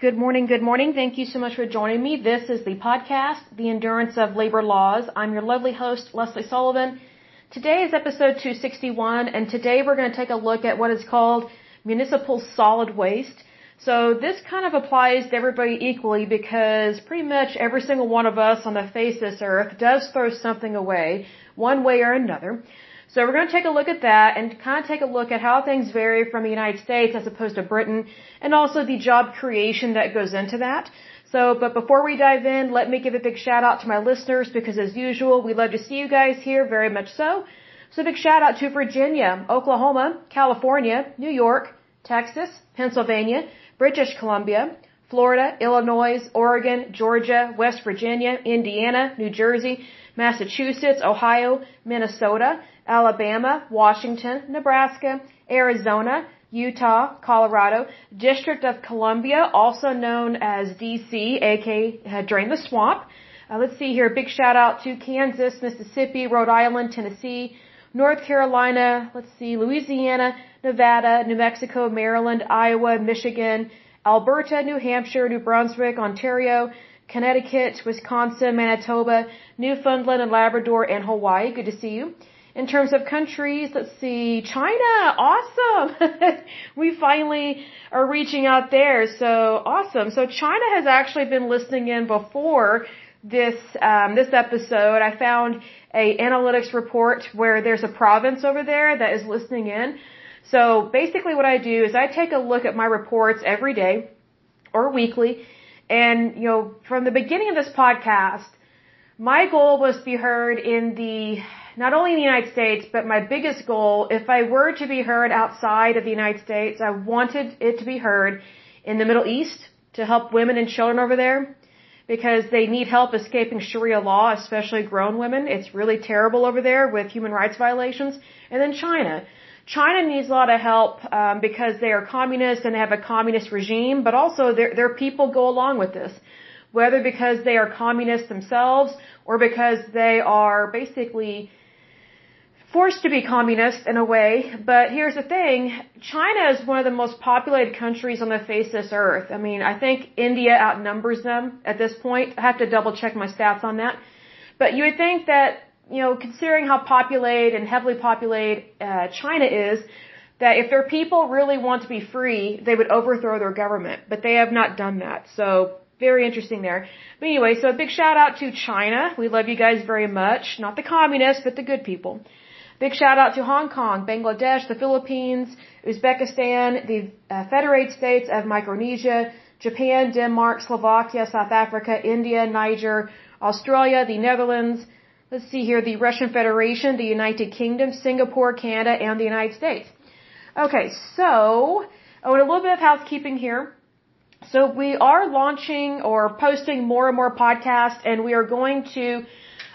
Good morning, good morning. Thank you so much for joining me. This is the podcast, The Endurance of Labor Laws. I'm your lovely host, Lesley Sullivan. Today is episode 261, and today we're going to take a look at what is called municipal solid waste. So this kind of applies to everybody equally because pretty much every single one of us on the face of this earth does throw something away, one way or another. So we're going to take a look at that and kind of take a look at how things vary from the United States as opposed to Britain and also the job creation that goes into that. So, but before we dive in, let me give a big shout out to my listeners because as usual, we love to see you guys here very much so. So big shout out to Virginia, Oklahoma, California, New York, Texas, Pennsylvania, British Columbia, Florida, Illinois, Oregon, Georgia, West Virginia, Indiana, New Jersey, Massachusetts, Ohio, Minnesota, Alabama, Washington, Nebraska, Arizona, Utah, Colorado, District of Columbia, also known as DC, aka uh, Drain the Swamp. Uh, let's see here. Big shout out to Kansas, Mississippi, Rhode Island, Tennessee, North Carolina, let's see, Louisiana, Nevada, New Mexico, Maryland, Iowa, Michigan, Alberta, New Hampshire, New Brunswick, Ontario, Connecticut, Wisconsin, Manitoba, Newfoundland and Labrador, and Hawaii. Good to see you. In terms of countries, let's see, China, awesome! we finally are reaching out there, so awesome. So China has actually been listening in before this um, this episode. I found a analytics report where there's a province over there that is listening in. So basically, what I do is I take a look at my reports every day or weekly, and you know, from the beginning of this podcast, my goal was to be heard in the not only in the United States, but my biggest goal, if I were to be heard outside of the United States, I wanted it to be heard in the Middle East to help women and children over there because they need help escaping Sharia law, especially grown women. It's really terrible over there with human rights violations. And then China. China needs a lot of help um, because they are communist and they have a communist regime, but also their, their people go along with this. Whether because they are communists themselves or because they are basically forced to be communist in a way, but here's the thing, China is one of the most populated countries on the face of this earth. I mean, I think India outnumbers them at this point. I have to double check my stats on that. But you would think that, you know, considering how populated and heavily populated uh, China is, that if their people really want to be free, they would overthrow their government. But they have not done that. So, very interesting there. But anyway, so a big shout out to China. We love you guys very much. Not the communists, but the good people. Big shout out to Hong Kong, Bangladesh, the Philippines, Uzbekistan, the uh, Federated States of Micronesia, Japan, Denmark, Slovakia, South Africa, India, Niger, Australia, the Netherlands, let's see here, the Russian Federation, the United Kingdom, Singapore, Canada, and the United States. Okay, so, oh, and a little bit of housekeeping here. So we are launching or posting more and more podcasts and we are going to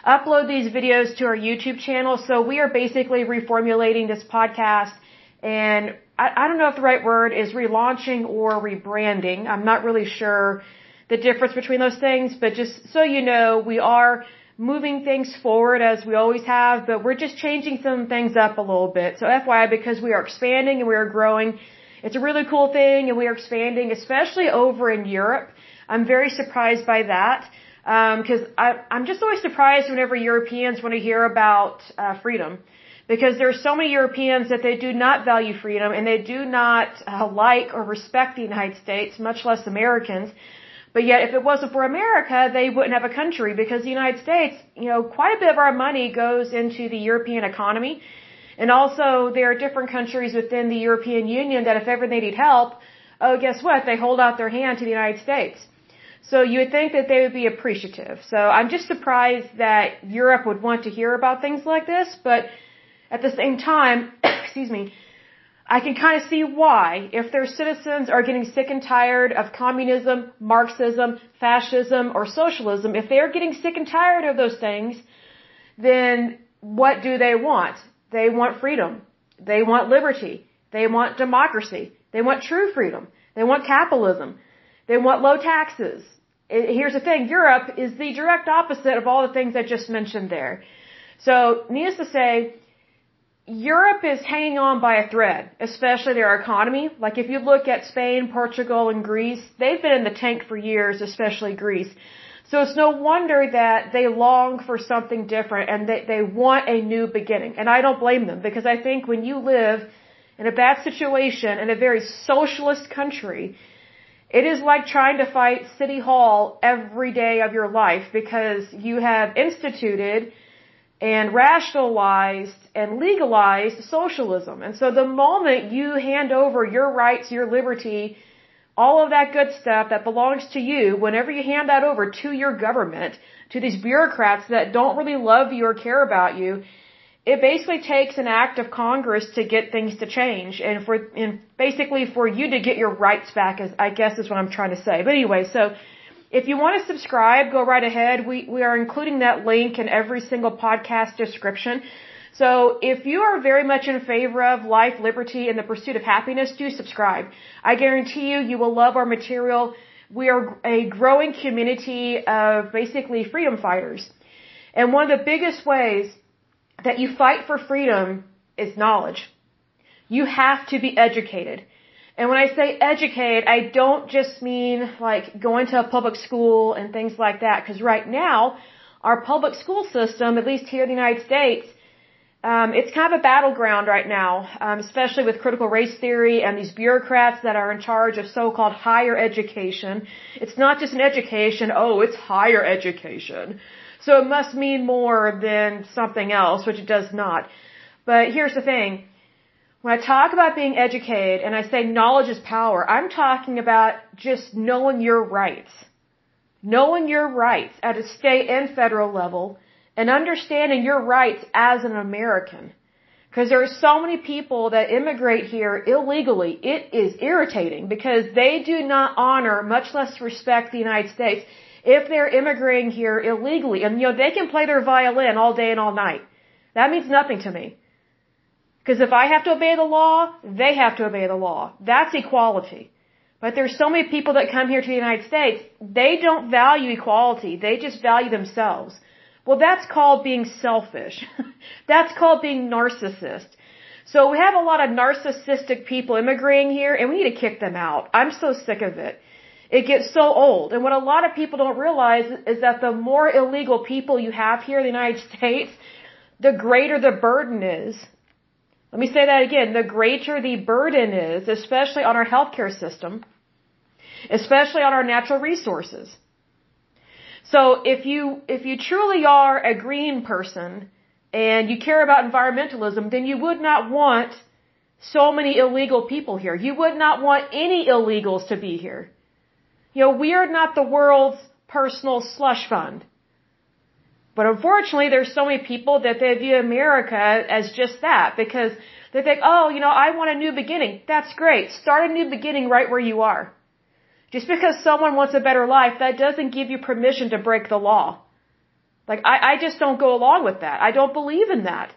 upload these videos to our YouTube channel. So we are basically reformulating this podcast and I, I don't know if the right word is relaunching or rebranding. I'm not really sure the difference between those things, but just so you know, we are moving things forward as we always have, but we're just changing some things up a little bit. So FYI, because we are expanding and we are growing, it's a really cool thing and we are expanding, especially over in Europe. I'm very surprised by that because um, I'm just always surprised whenever Europeans want to hear about uh, freedom, because there are so many Europeans that they do not value freedom and they do not uh, like or respect the United States, much less Americans. But yet, if it wasn't for America, they wouldn't have a country because the United States, you know, quite a bit of our money goes into the European economy. And also, there are different countries within the European Union that if ever they need help, oh, guess what? They hold out their hand to the United States. So you would think that they would be appreciative. So I'm just surprised that Europe would want to hear about things like this, but at the same time, excuse me, I can kind of see why. If their citizens are getting sick and tired of communism, Marxism, fascism, or socialism, if they're getting sick and tired of those things, then what do they want? They want freedom. They want liberty. They want democracy. They want true freedom. They want capitalism. They want low taxes. Here's the thing, Europe is the direct opposite of all the things I just mentioned there. So, needless to say, Europe is hanging on by a thread, especially their economy. Like if you look at Spain, Portugal, and Greece, they've been in the tank for years, especially Greece. So it's no wonder that they long for something different and they, they want a new beginning. And I don't blame them because I think when you live in a bad situation in a very socialist country, it is like trying to fight City Hall every day of your life because you have instituted and rationalized and legalized socialism. And so the moment you hand over your rights, your liberty, all of that good stuff that belongs to you, whenever you hand that over to your government, to these bureaucrats that don't really love you or care about you, it basically takes an act of Congress to get things to change and for, and basically for you to get your rights back, as I guess is what I'm trying to say. But anyway, so if you want to subscribe, go right ahead. We, we are including that link in every single podcast description. So if you are very much in favor of life, liberty, and the pursuit of happiness, do subscribe. I guarantee you, you will love our material. We are a growing community of basically freedom fighters. And one of the biggest ways that you fight for freedom is knowledge. You have to be educated. And when I say educate, I don't just mean like going to a public school and things like that. Because right now, our public school system, at least here in the United States, um, it's kind of a battleground right now, um, especially with critical race theory and these bureaucrats that are in charge of so-called higher education. It's not just an education. Oh, it's higher education. So it must mean more than something else, which it does not. But here's the thing. When I talk about being educated and I say knowledge is power, I'm talking about just knowing your rights. Knowing your rights at a state and federal level and understanding your rights as an American. Because there are so many people that immigrate here illegally. It is irritating because they do not honor, much less respect the United States if they're immigrating here illegally. And you know, they can play their violin all day and all night. That means nothing to me. Because if I have to obey the law, they have to obey the law. That's equality. But there's so many people that come here to the United States, they don't value equality. They just value themselves. Well, that's called being selfish. that's called being narcissist. So we have a lot of narcissistic people immigrating here and we need to kick them out. I'm so sick of it. It gets so old. And what a lot of people don't realize is that the more illegal people you have here in the United States, the greater the burden is let me say that again. The greater the burden is, especially on our healthcare system, especially on our natural resources. So if you, if you truly are a green person and you care about environmentalism, then you would not want so many illegal people here. You would not want any illegals to be here. You know, we are not the world's personal slush fund. But unfortunately, there's so many people that they view America as just that because they think, oh, you know, I want a new beginning. That's great. Start a new beginning right where you are. Just because someone wants a better life, that doesn't give you permission to break the law. Like, I, I just don't go along with that. I don't believe in that.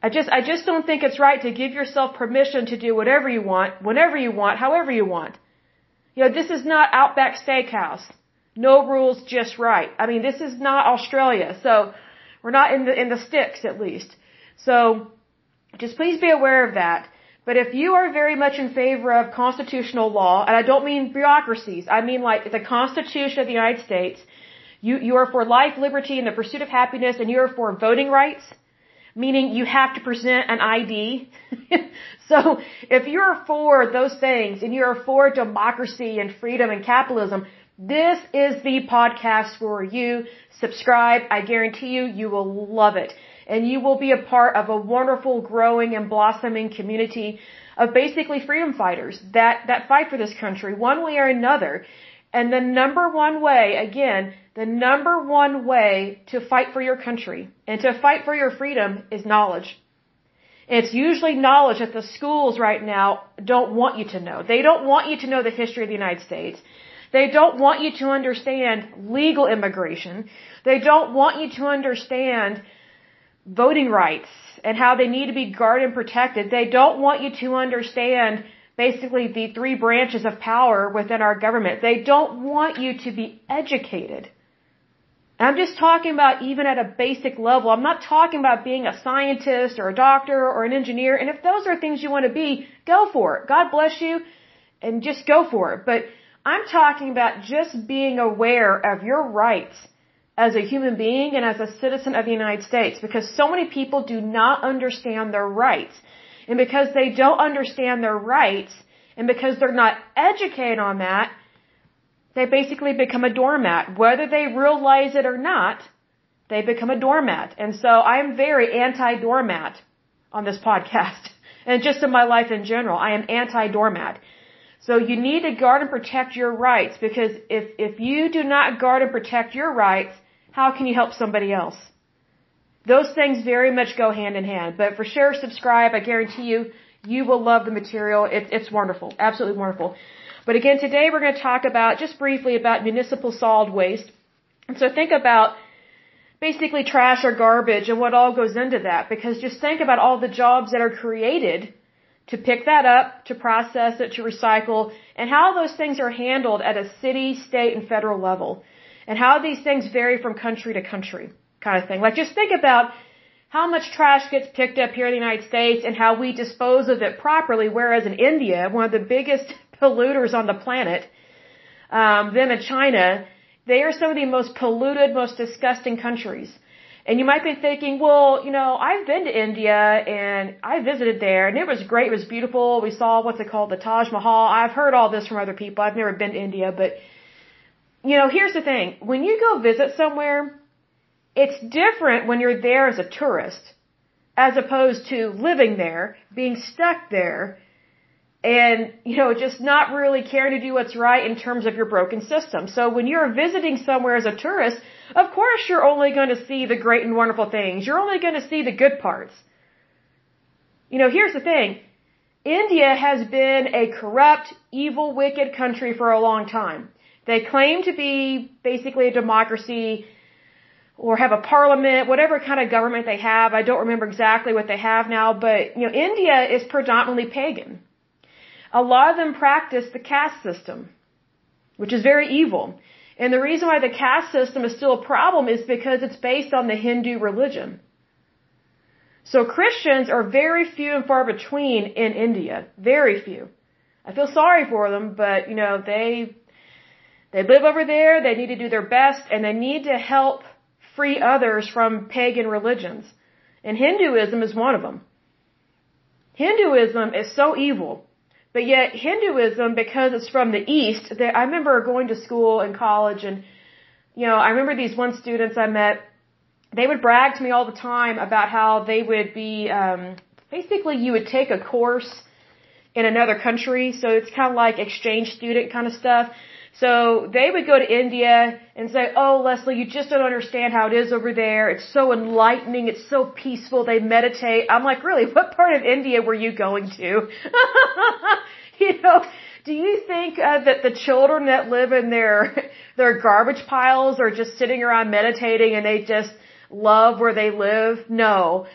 I just, I just don't think it's right to give yourself permission to do whatever you want, whenever you want, however you want. You know, this is not Outback Steakhouse. No rules, just right. I mean, this is not Australia, so we're not in the in the sticks at least. So just please be aware of that. But if you are very much in favor of constitutional law, and I don't mean bureaucracies, I mean like the Constitution of the United States, you, you are for life, liberty, and the pursuit of happiness, and you are for voting rights, meaning you have to present an ID. so if you're for those things, and you're for democracy and freedom and capitalism, this is the podcast for you. Subscribe. I guarantee you, you will love it. And you will be a part of a wonderful, growing, and blossoming community of basically freedom fighters that, that fight for this country one way or another. And the number one way, again, the number one way to fight for your country and to fight for your freedom is knowledge. it's usually knowledge that the schools right now don't want you to know. They don't want you to know the history of the United States. They don't want you to understand legal immigration. They don't want you to understand voting rights and how they need to be guarded and protected. They don't want you to understand basically the three branches of power within our government. They don't want you to be educated. I'm just talking about even at a basic level. I'm not talking about being a scientist or a doctor or an engineer. And if those are things you want to be, go for it. God bless you and just go for it. But I'm talking about just being aware of your rights as a human being and as a citizen of the United States because so many people do not understand their rights. And because they don't understand their rights and because they're not educated on that, they basically become a doormat. Whether they realize it or not, they become a doormat. And so I'm very anti-doormat on this podcast. And just in my life in general, I am anti-doormat. So you need to guard and protect your rights because if, if you do not guard and protect your rights, how can you help somebody else? Those things very much go hand in hand. But for sure, subscribe. I guarantee you, you will love the material. It, it's wonderful. Absolutely wonderful. But again, today we're going to talk about, just briefly, about municipal solid waste. And so think about basically trash or garbage and what all goes into that. Because just think about all the jobs that are created to pick that up, to process it, to recycle, and how those things are handled at a city, state, and federal level. And how these things vary from country to country, kind of thing. Like just think about how much trash gets picked up here in the United States and how we dispose of it properly, whereas in India, one of the biggest polluters on the planet, um, them in China, they are some of the most polluted, most disgusting countries. And you might be thinking, well, you know, I've been to India and I visited there and it was great. It was beautiful. We saw what's it called, the Taj Mahal. I've heard all this from other people. I've never been to India, but you know, here's the thing. When you go visit somewhere, it's different when you're there as a tourist as opposed to living there, being stuck there, and, you know, just not really caring to do what's right in terms of your broken system. So when you're visiting somewhere as a tourist, of course you're only going to see the great and wonderful things. You're only going to see the good parts. You know, here's the thing. India has been a corrupt, evil, wicked country for a long time. They claim to be basically a democracy or have a parliament, whatever kind of government they have. I don't remember exactly what they have now, but, you know, India is predominantly pagan. A lot of them practice the caste system, which is very evil. And the reason why the caste system is still a problem is because it's based on the Hindu religion. So Christians are very few and far between in India. Very few. I feel sorry for them, but you know, they, they live over there, they need to do their best, and they need to help free others from pagan religions. And Hinduism is one of them. Hinduism is so evil but yet Hinduism, because it's from the East, they, I remember going to school and college and, you know, I remember these one students I met, they would brag to me all the time about how they would be, um, basically you would take a course in another country, so it's kind of like exchange student kind of stuff. So they would go to India and say, Oh, Lesley, you just don't understand how it is over there. It's so enlightening. It's so peaceful. They meditate. I'm like, really? What part of India were you going to? you know, do you think uh, that the children that live in their, their garbage piles are just sitting around meditating and they just love where they live? No.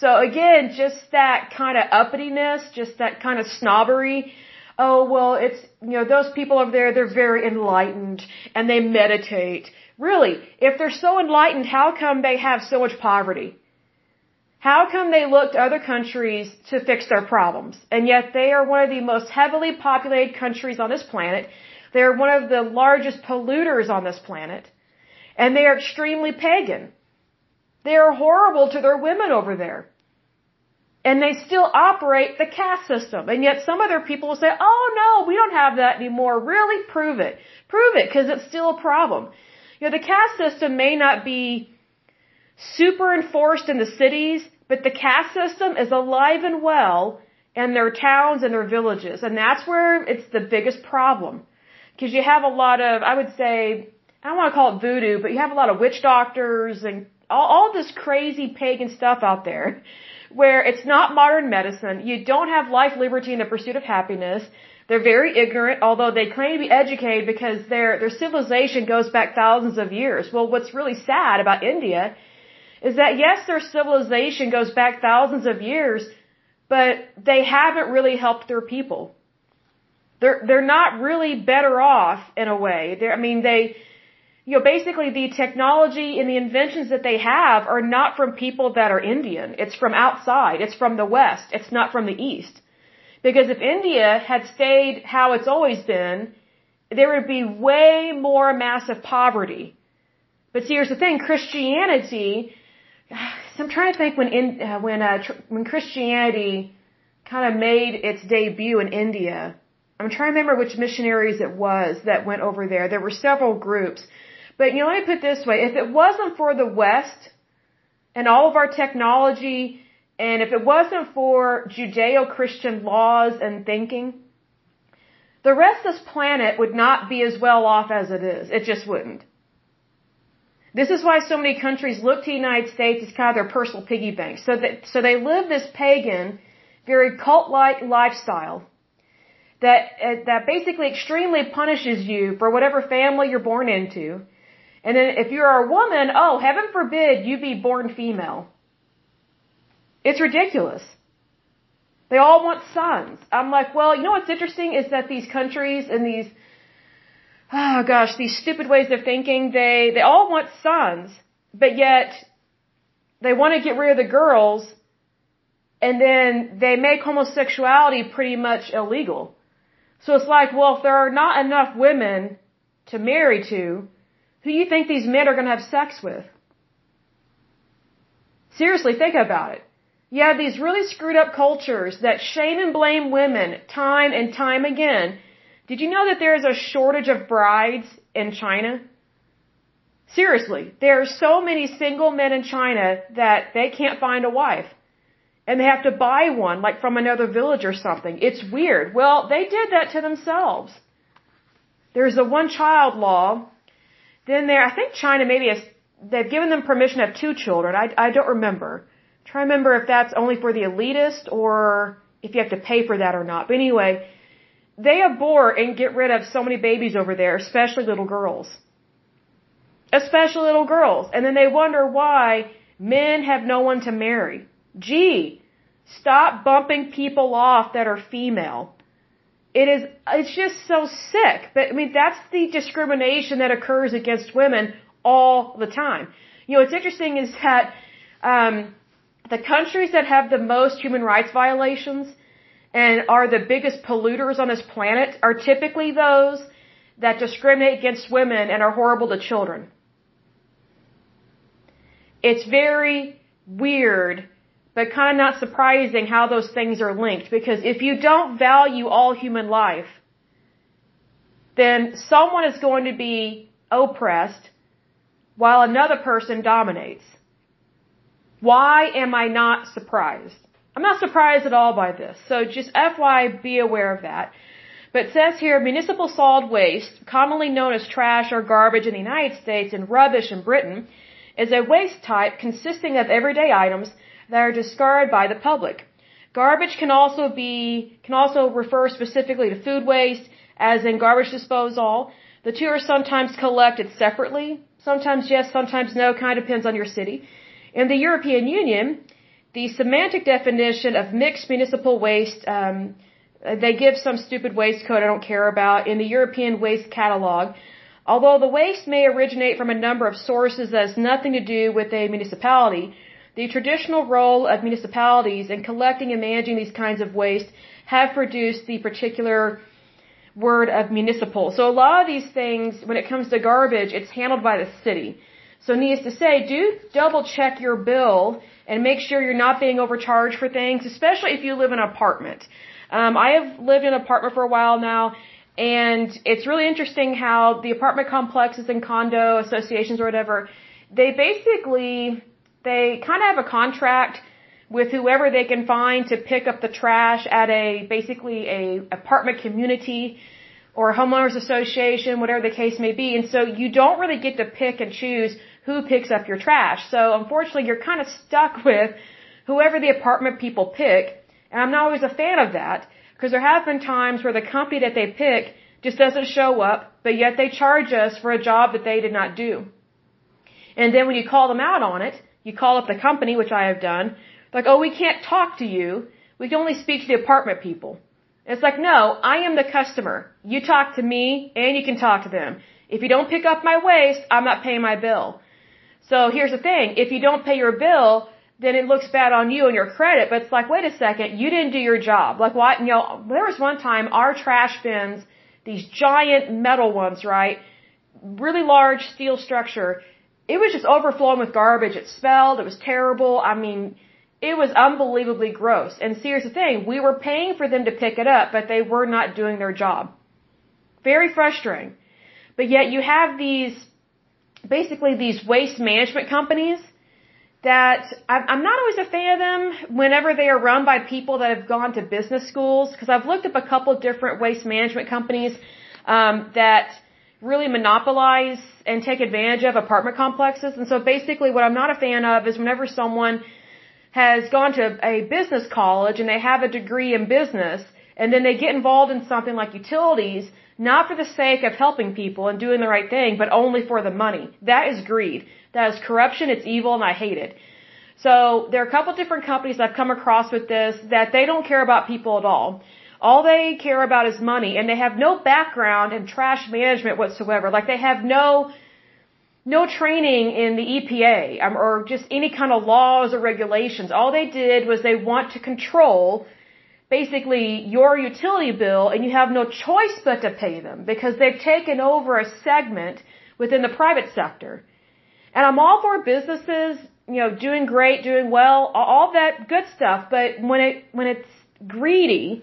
So again, just that kind of uppityness, just that kind of snobbery oh, well, it's, you know, those people over there, they're very enlightened and they meditate. Really, if they're so enlightened, how come they have so much poverty? How come they look to other countries to fix their problems? And yet they are one of the most heavily populated countries on this planet. They're one of the largest polluters on this planet. And they are extremely pagan. They are horrible to their women over there and they still operate the caste system. And yet some other people will say, oh no, we don't have that anymore. Really? Prove it. Prove it because it's still a problem. You know, the caste system may not be super enforced in the cities, but the caste system is alive and well in their towns and their villages. And that's where it's the biggest problem. Because you have a lot of, I would say, I don't want to call it voodoo, but you have a lot of witch doctors and all, all this crazy pagan stuff out there where it's not modern medicine. You don't have life, liberty, and the pursuit of happiness. They're very ignorant, although they claim to be educated because their, their civilization goes back thousands of years. Well, what's really sad about India is that yes, their civilization goes back thousands of years, but they haven't really helped their people. They're, they're not really better off in a way. They're, I mean, they, you know, basically the technology and the inventions that they have are not from people that are Indian. It's from outside. It's from the West. It's not from the East. Because if India had stayed how it's always been, there would be way more massive poverty. But see, here's the thing: Christianity. So I'm trying to think when in uh, when uh, tr- when Christianity kind of made its debut in India. I'm trying to remember which missionaries it was that went over there. There were several groups. But you know, let me put this way. If it wasn't for the West and all of our technology, and if it wasn't for Judeo-Christian laws and thinking, the rest of this planet would not be as well off as it is. It just wouldn't. This is why so many countries look to the United States as kind of their personal piggy bank. So that, so they live this pagan, very cult-like lifestyle that, uh, that basically extremely punishes you for whatever family you're born into. And then if you're a woman, oh, heaven forbid you be born female. It's ridiculous. They all want sons. I'm like, well, you know what's interesting is that these countries and these oh gosh, these stupid ways of thinking, they, they all want sons, but yet they want to get rid of the girls and then they make homosexuality pretty much illegal. So it's like, well, if there are not enough women to marry to, who do you think these men are going to have sex with? Seriously, think about it. You have these really screwed up cultures that shame and blame women time and time again did you know that there is a shortage of brides in China? Seriously, there are so many single men in China that they can't find a wife. And they have to buy one, like from another village or something. It's weird. Well, they did that to themselves. There's a one child law. Then there, I think China maybe has, they've given them permission to have two children. I, I don't remember. Try to remember if that's only for the elitist or if you have to pay for that or not. But anyway, they abort and get rid of so many babies over there, especially little girls. Especially little girls. And then they wonder why men have no one to marry. Gee, stop bumping people off that are female. It is, it's just so sick. But I mean, that's the discrimination that occurs against women all the time. You know, what's interesting is that, um, the countries that have the most human rights violations, and are the biggest polluters on this planet are typically those that discriminate against women and are horrible to children. It's very weird, but kind of not surprising how those things are linked because if you don't value all human life, then someone is going to be oppressed while another person dominates. Why am I not surprised? I'm not surprised at all by this. So just FY, be aware of that. But says here, municipal solid waste, commonly known as trash or garbage in the United States and rubbish in Britain, is a waste type consisting of everyday items that are discarded by the public. Garbage can also be, can also refer specifically to food waste, as in garbage disposal. The two are sometimes collected separately. Sometimes yes, sometimes no, kind of depends on your city. In the European Union, the semantic definition of mixed municipal waste, um, they give some stupid waste code I don't care about in the European Waste Catalog. Although the waste may originate from a number of sources that has nothing to do with a municipality, the traditional role of municipalities in collecting and managing these kinds of waste have produced the particular word of municipal. So a lot of these things, when it comes to garbage, it's handled by the city. So needless to say, do double check your bill and make sure you're not being overcharged for things, especially if you live in an apartment. Um, I have lived in an apartment for a while now, and it's really interesting how the apartment complexes and condo associations or whatever, they basically, they kind of have a contract with whoever they can find to pick up the trash at a, basically a apartment community or a homeowners association, whatever the case may be. And so you don't really get to pick and choose who picks up your trash. So unfortunately, you're kind of stuck with whoever the apartment people pick. And I'm not always a fan of that because there have been times where the company that they pick just doesn't show up, but yet they charge us for a job that they did not do. And then when you call them out on it, you call up the company, which I have done, like, oh, we can't talk to you. We can only speak to the apartment people. It's like, no, I am the customer. You talk to me and you can talk to them. If you don't pick up my waste, I'm not paying my bill. So here's the thing. If you don't pay your bill, then it looks bad on you and your credit. But it's like, wait a second, you didn't do your job. Like what? You know, there was one time our trash bins, these giant metal ones, right? Really large steel structure. It was just overflowing with garbage. It smelled. It was terrible. I mean, it was unbelievably gross. And see, here's the thing. We were paying for them to pick it up, but they were not doing their job. Very frustrating. But yet you have these, basically these waste management companies that I'm not always a fan of them whenever they are run by people that have gone to business schools because I've looked up a couple different waste management companies um, that really monopolize and take advantage of apartment complexes. And so basically what I'm not a fan of is whenever someone has gone to a business college and they have a degree in business and then they get involved in something like utilities, not for the sake of helping people and doing the right thing, but only for the money. That is greed. That is corruption. It's evil and I hate it. So there are a couple different companies I've come across with this that they don't care about people at all. All they care about is money and they have no background in trash management whatsoever. Like they have no no training in the EPA um, or just any kind of laws or regulations. All they did was they want to control basically your utility bill and you have no choice but to pay them because they've taken over a segment within the private sector. And I'm all for businesses, you know, doing great, doing well, all that good stuff, but when it when it's greedy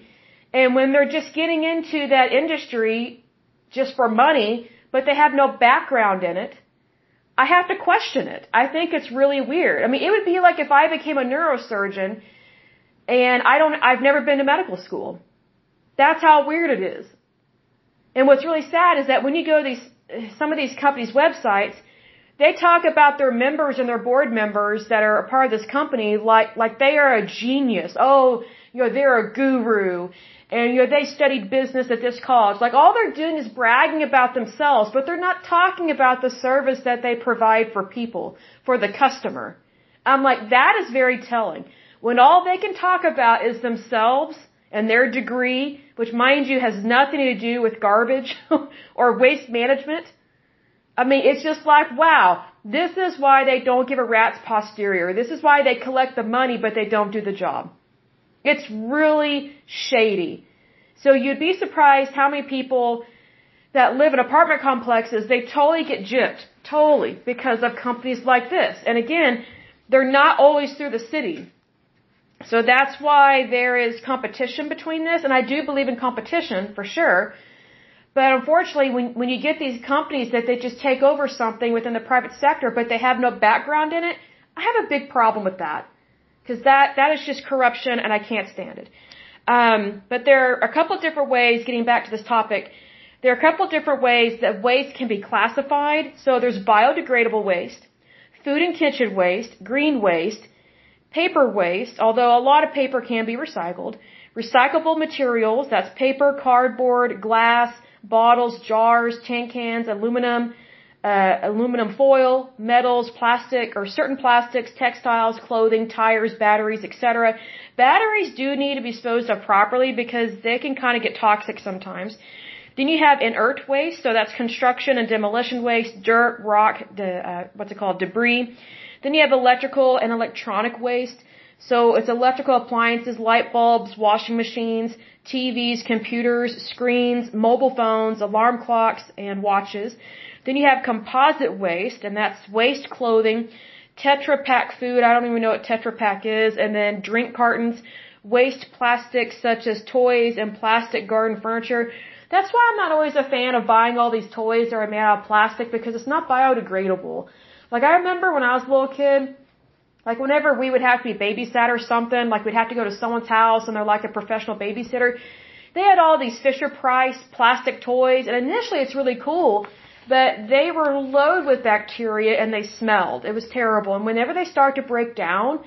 and when they're just getting into that industry just for money, but they have no background in it, I have to question it. I think it's really weird. I mean, it would be like if I became a neurosurgeon and I don't, I've never been to medical school. That's how weird it is. And what's really sad is that when you go to these, some of these companies' websites, they talk about their members and their board members that are a part of this company like, like they are a genius. Oh, you know, they're a guru and you know they studied business at this college. Like all they're doing is bragging about themselves, but they're not talking about the service that they provide for people, for the customer. I'm like that is very telling. When all they can talk about is themselves and their degree, which mind you has nothing to do with garbage or waste management. I mean, it's just like, wow, this is why they don't give a rat's posterior. This is why they collect the money, but they don't do the job. It's really shady. So you'd be surprised how many people that live in apartment complexes, they totally get gypped. Totally. Because of companies like this. And again, they're not always through the city. So that's why there is competition between this. And I do believe in competition for sure. But unfortunately, when, when you get these companies that they just take over something within the private sector, but they have no background in it, I have a big problem with that. Because that, that is just corruption and I can't stand it. Um, but there are a couple of different ways, getting back to this topic, there are a couple of different ways that waste can be classified. So there's biodegradable waste, food and kitchen waste, green waste, paper waste, although a lot of paper can be recycled, recyclable materials, that's paper, cardboard, glass, bottles, jars, tin cans, aluminum, uh, aluminum foil, metals, plastic, or certain plastics, textiles, clothing, tires, batteries, etc. Batteries do need to be disposed of properly because they can kind of get toxic sometimes. Then you have inert waste, so that's construction and demolition waste, dirt, rock, de, uh, what's it called, debris. Then you have electrical and electronic waste. So it's electrical appliances, light bulbs, washing machines, TVs, computers, screens, mobile phones, alarm clocks, and watches. Then you have composite waste, and that's waste clothing, Tetra Pak food, I don't even know what Tetra Pak is, and then drink cartons, waste plastics such as toys and plastic garden furniture. That's why I'm not always a fan of buying all these toys that are made out of plastic because it's not biodegradable. Like I remember when I was a little kid, like whenever we would have to be babysat or something, like we'd have to go to someone's house and they're like a professional babysitter, they had all these Fisher Price plastic toys and initially it's really cool but they were loaded with bacteria and they smelled. It was terrible. And whenever they start to break down,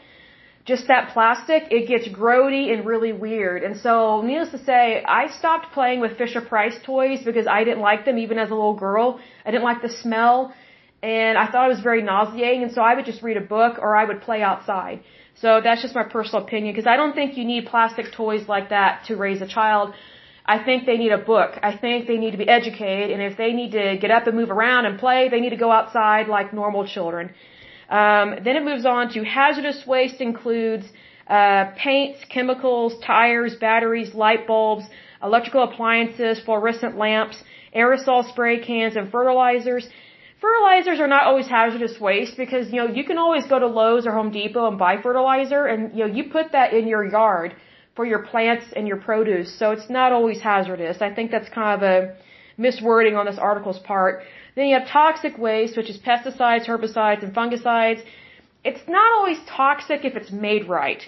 just that plastic, it gets grody and really weird. And so, needless to say, I stopped playing with Fisher Price toys because I didn't like them even as a little girl. I didn't like the smell. And I thought it was very nauseating, and so I would just read a book or I would play outside. So that's just my personal opinion because I don't think you need plastic toys like that to raise a child. I think they need a book. I think they need to be educated, and if they need to get up and move around and play, they need to go outside like normal children. Um, then it moves on to hazardous waste includes uh, paints, chemicals, tires, batteries, light bulbs, electrical appliances, fluorescent lamps, aerosol spray cans, and fertilizers. Fertilizers are not always hazardous waste because, you know, you can always go to Lowe's or Home Depot and buy fertilizer and, you know, you put that in your yard for your plants and your produce. So it's not always hazardous. I think that's kind of a miswording on this article's part. Then you have toxic waste, which is pesticides, herbicides, and fungicides. It's not always toxic if it's made right.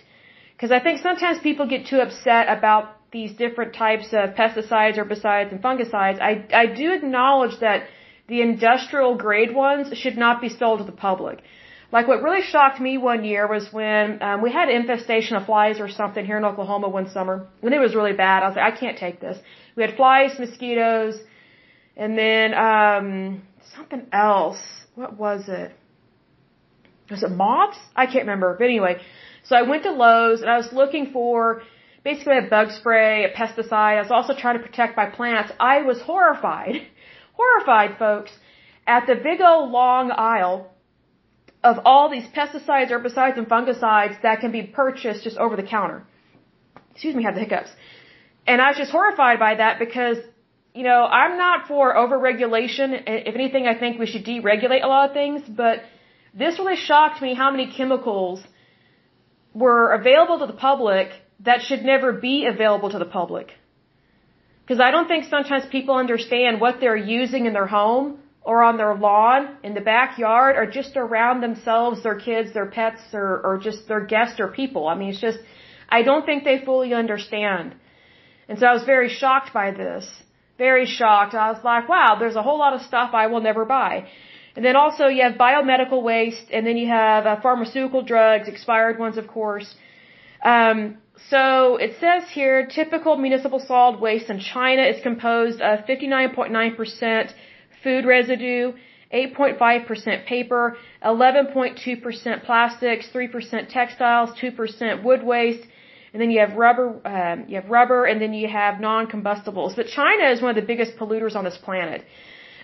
Because I think sometimes people get too upset about these different types of pesticides, herbicides, and fungicides. I, I do acknowledge that the industrial grade ones should not be sold to the public. Like what really shocked me one year was when um, we had infestation of flies or something here in Oklahoma one summer, When it was really bad. I was like, I can't take this. We had flies, mosquitoes, and then um, something else. What was it? Was it moths? I can't remember. But anyway, so I went to Lowe's and I was looking for basically a bug spray, a pesticide. I was also trying to protect my plants. I was horrified horrified, folks, at the big old long aisle of all these pesticides, herbicides, and fungicides that can be purchased just over the counter. Excuse me, have the hiccups. And I was just horrified by that because, you know, I'm not for overregulation. If anything, I think we should deregulate a lot of things, but this really shocked me how many chemicals were available to the public that should never be available to the public. Because I don't think sometimes people understand what they're using in their home or on their lawn, in the backyard, or just around themselves, their kids, their pets, or, or just their guests or people. I mean, it's just, I don't think they fully understand. And so I was very shocked by this. Very shocked. I was like, wow, there's a whole lot of stuff I will never buy. And then also you have biomedical waste, and then you have uh, pharmaceutical drugs, expired ones, of course. Um, so it says here, typical municipal solid waste in China is composed of 59.9% food residue, 8.5% paper, 11.2% plastics, 3% textiles, 2% wood waste, and then you have rubber, um, you have rubber, and then you have non-combustibles. But China is one of the biggest polluters on this planet.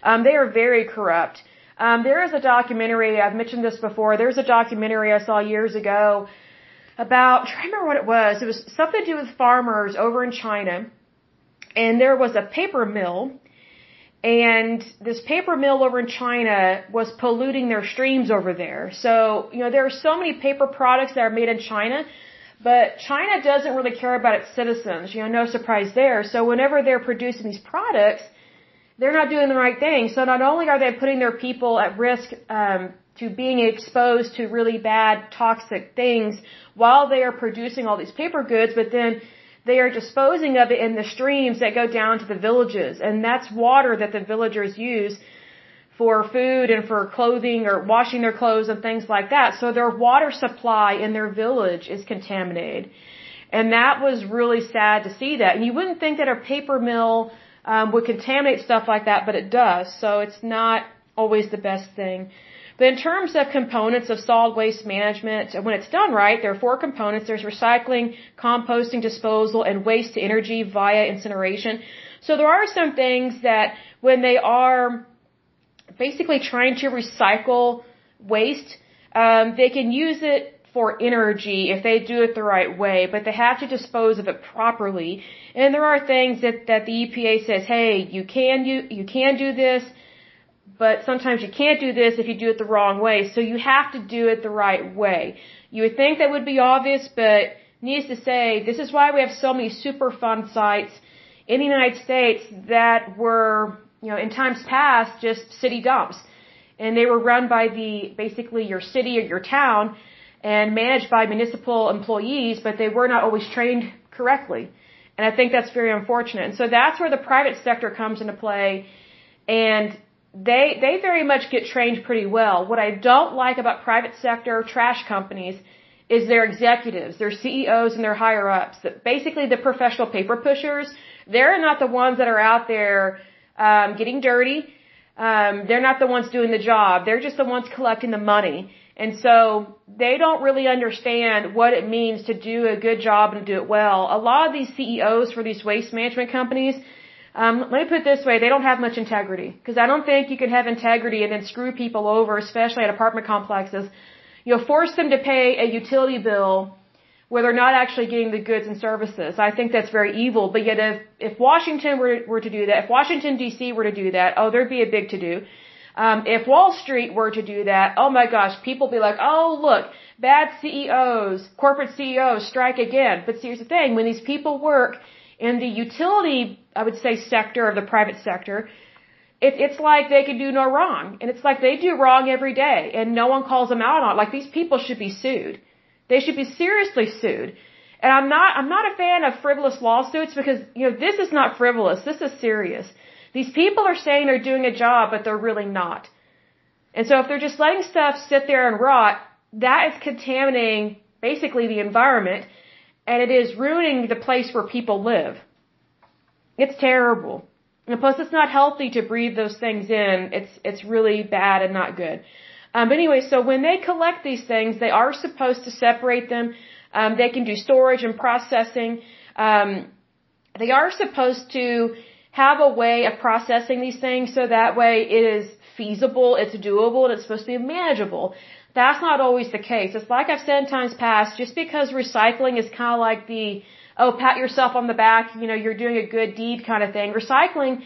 Um, they are very corrupt. Um, there is a documentary, I've mentioned this before, there's a documentary I saw years ago about, I'm trying to remember what it was. It was something to do with farmers over in China. And there was a paper mill. And this paper mill over in China was polluting their streams over there. So, you know, there are so many paper products that are made in China, but China doesn't really care about its citizens. You know, no surprise there. So whenever they're producing these products, they're not doing the right thing. So not only are they putting their people at risk um, to being exposed to really bad toxic things while they are producing all these paper goods, but then they are disposing of it in the streams that go down to the villages. And that's water that the villagers use for food and for clothing or washing their clothes and things like that. So their water supply in their village is contaminated. And that was really sad to see that. And you wouldn't think that a paper mill um, would contaminate stuff like that, but it does. So it's not always the best thing. But in terms of components of solid waste management, when it's done right, there are four components. There's recycling, composting, disposal, and waste to energy via incineration. So there are some things that when they are basically trying to recycle waste, um, they can use it for energy if they do it the right way, but they have to dispose of it properly. And there are things that, that the EPA says, hey, you can do, you can do this, but sometimes you can't do this if you do it the wrong way. So you have to do it the right way. You would think that would be obvious, but needs to say, this is why we have so many Superfund sites in the United States that were, you know, in times past just city dumps. And they were run by the, basically your city or your town and managed by municipal employees, but they were not always trained correctly. And I think that's very unfortunate. And so that's where the private sector comes into play. And they they very much get trained pretty well. What I don't like about private sector trash companies is their executives, their CEOs and their higher ups. Basically the professional paper pushers, they're not the ones that are out there um, getting dirty. Um, they're not the ones doing the job. They're just the ones collecting the money. And so they don't really understand what it means to do a good job and do it well. A lot of these CEOs for these waste management companies, um, let me put it this way, they don't have much integrity. Because I don't think you can have integrity and then screw people over, especially at apartment complexes. You'll force them to pay a utility bill where they're not actually getting the goods and services. I think that's very evil. But yet if, if Washington were, were to do that, if Washington DC were to do that, oh, there'd be a big to do. Um, if Wall Street were to do that, oh my gosh, people be like, oh look, bad CEOs, corporate CEOs strike again. But see, here's the thing, when these people work in the utility, I would say sector of the private sector, it, it's like they can do no wrong. And it's like they do wrong every day and no one calls them out on it. Like these people should be sued. They should be seriously sued. And I'm not, I'm not a fan of frivolous lawsuits because, you know, this is not frivolous. This is serious. These people are saying they're doing a job, but they're really not. And so if they're just letting stuff sit there and rot, that is contaminating basically the environment and it is ruining the place where people live. It's terrible. And plus it's not healthy to breathe those things in. It's, it's really bad and not good. Um, but anyway, so when they collect these things, they are supposed to separate them. Um, they can do storage and processing. Um, they are supposed to have a way of processing these things so that way it is feasible, it's doable, and it's supposed to be manageable. That's not always the case. It's like I've said in times past, just because recycling is kind of like the, oh, pat yourself on the back, you know, you're doing a good deed kind of thing. Recycling,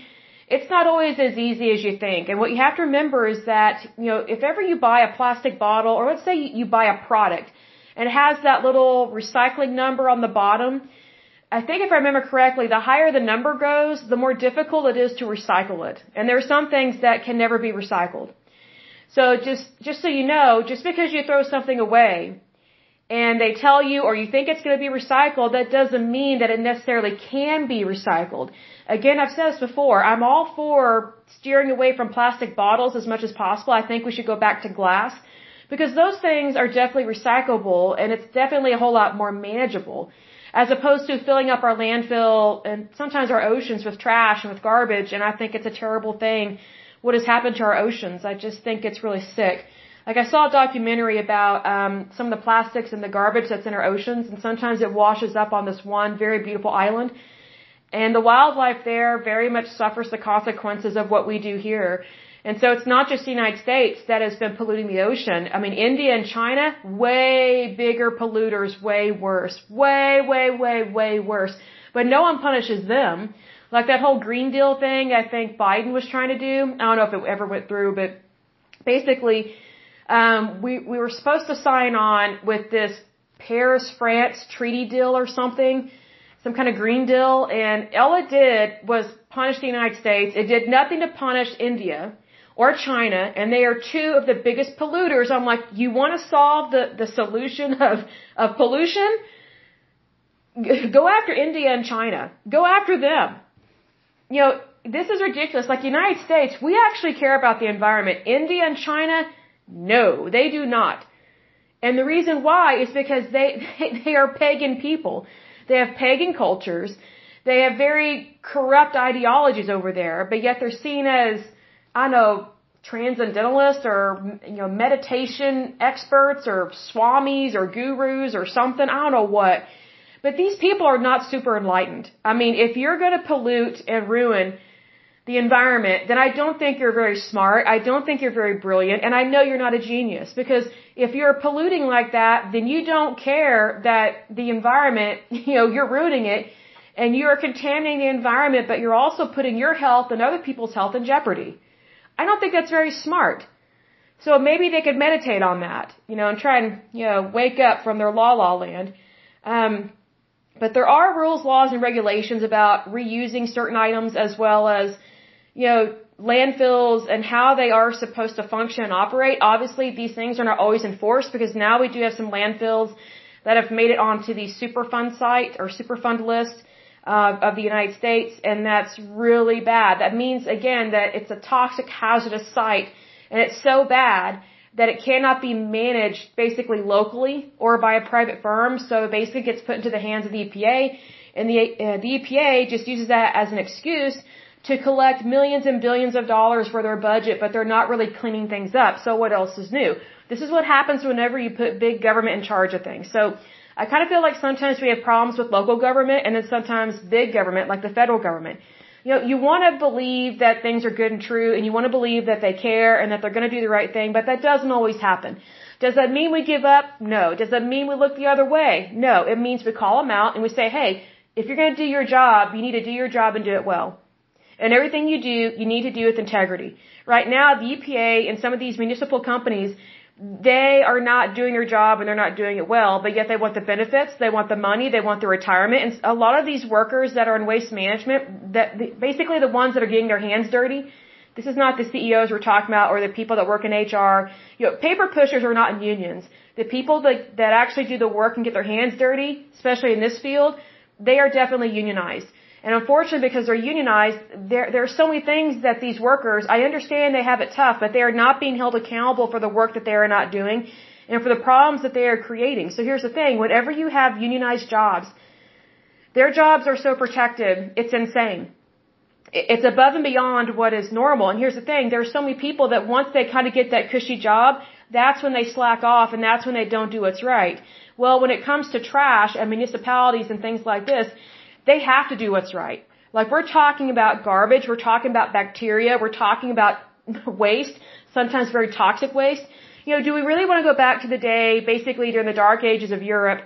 it's not always as easy as you think. And what you have to remember is that, you know, if ever you buy a plastic bottle, or let's say you buy a product, and it has that little recycling number on the bottom, I think if I remember correctly, the higher the number goes, the more difficult it is to recycle it. And there are some things that can never be recycled. So just, just so you know, just because you throw something away and they tell you or you think it's going to be recycled, that doesn't mean that it necessarily can be recycled. Again, I've said this before, I'm all for steering away from plastic bottles as much as possible. I think we should go back to glass because those things are definitely recyclable and it's definitely a whole lot more manageable as opposed to filling up our landfill and sometimes our oceans with trash and with garbage. And I think it's a terrible thing what has happened to our oceans. I just think it's really sick. Like I saw a documentary about um, some of the plastics and the garbage that's in our oceans, and sometimes it washes up on this one very beautiful island. And the wildlife there very much suffers the consequences of what we do here. And so it's not just the United States that has been polluting the ocean. I mean, India and China, way bigger polluters, way worse. Way, way, way, way worse. But no one punishes them. Like that whole Green Deal thing I think Biden was trying to do. I don't know if it ever went through, but basically, um, we, we were supposed to sign on with this Paris, France treaty deal or something, some kind of Green Deal, and all it did was punish the United States. It did nothing to punish India or China, and they are two of the biggest polluters. I'm like, you want to solve the, the solution of, of pollution? Go after India and China. Go after them. You know, this is ridiculous. Like United States, we actually care about the environment. India and China, no, they do not. And the reason why is because they, they, are pagan people. They have pagan cultures. They have very corrupt ideologies over there, but yet they're seen as I know transcendentalists or you know meditation experts or swamis or gurus or something. I don't know what. But these people are not super enlightened. I mean, if you're going to pollute and ruin the environment, then I don't think you're very smart. I don't think you're very brilliant. And I know you're not a genius because if you're polluting like that, then you don't care that the environment, you know, you're ruining it and you are contaminating the environment, but you're also putting your health and other people's health in jeopardy. I don't think that's very smart. So maybe they could meditate on that, you know, and try and, you know, wake up from their la la land. Um, but there are rules, laws, and regulations about reusing certain items as well as, you know, landfills and how they are supposed to function and operate. Obviously, these things are not always enforced because now we do have some landfills that have made it onto the Superfund site or Superfund list uh, of the United States, and that's really bad. That means again that it's a toxic, hazardous site, and it's so bad that it cannot be managed basically locally or by a private firm. So it basically gets put into the hands of the EPA, and the uh, the EPA just uses that as an excuse to collect millions and billions of dollars for their budget, but they're not really cleaning things up. So what else is new? This is what happens whenever you put big government in charge of things. So I kind of feel like sometimes we have problems with local government and then sometimes big government, like the federal government. You know, you want to believe that things are good and true and you want to believe that they care and that they're going to do the right thing, but that doesn't always happen. Does that mean we give up? No. Does that mean we look the other way? No. It means we call them out and we say, hey, if you're going to do your job, you need to do your job and do it well. And everything you do, you need to do with integrity. Right now, the EPA and some of these municipal companies, they are not doing their job and they're not doing it well, but yet they want the benefits, they want the money, they want the retirement. And a lot of these workers that are in waste management, that basically the ones that are getting their hands dirty, this is not the CEOs we're talking about or the people that work in HR. You know, paper pushers are not in unions. The people that, that actually do the work and get their hands dirty, especially in this field, they are definitely unionized. And unfortunately, because they're unionized, there, there are so many things that these workers, I understand they have it tough, but they are not being held accountable for the work that they are not doing and for the problems that they are creating. So here's the thing, whenever you have unionized jobs, their jobs are so protected, it's insane. It's above and beyond what is normal. And here's the thing, there are so many people that once they kind of get that cushy job, that's when they slack off and that's when they don't do what's right. Well, when it comes to trash and municipalities and things like this, they have to do what's right. Like we're talking about garbage, we're talking about bacteria, we're talking about waste, sometimes very toxic waste. You know, do we really want to go back to the day, basically during the dark ages of Europe,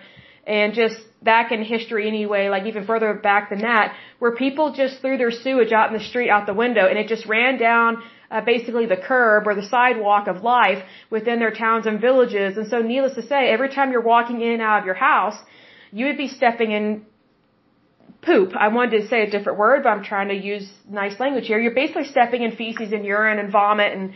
and just back in history anyway, like even further back than that, where people just threw their sewage out in the street out the window and it just ran down uh, basically the curb or the sidewalk of life within their towns and villages. And so needless to say, every time you're walking in and out of your house, you would be stepping in poop. I wanted to say a different word, but I'm trying to use nice language here. You're basically stepping in feces and urine and vomit and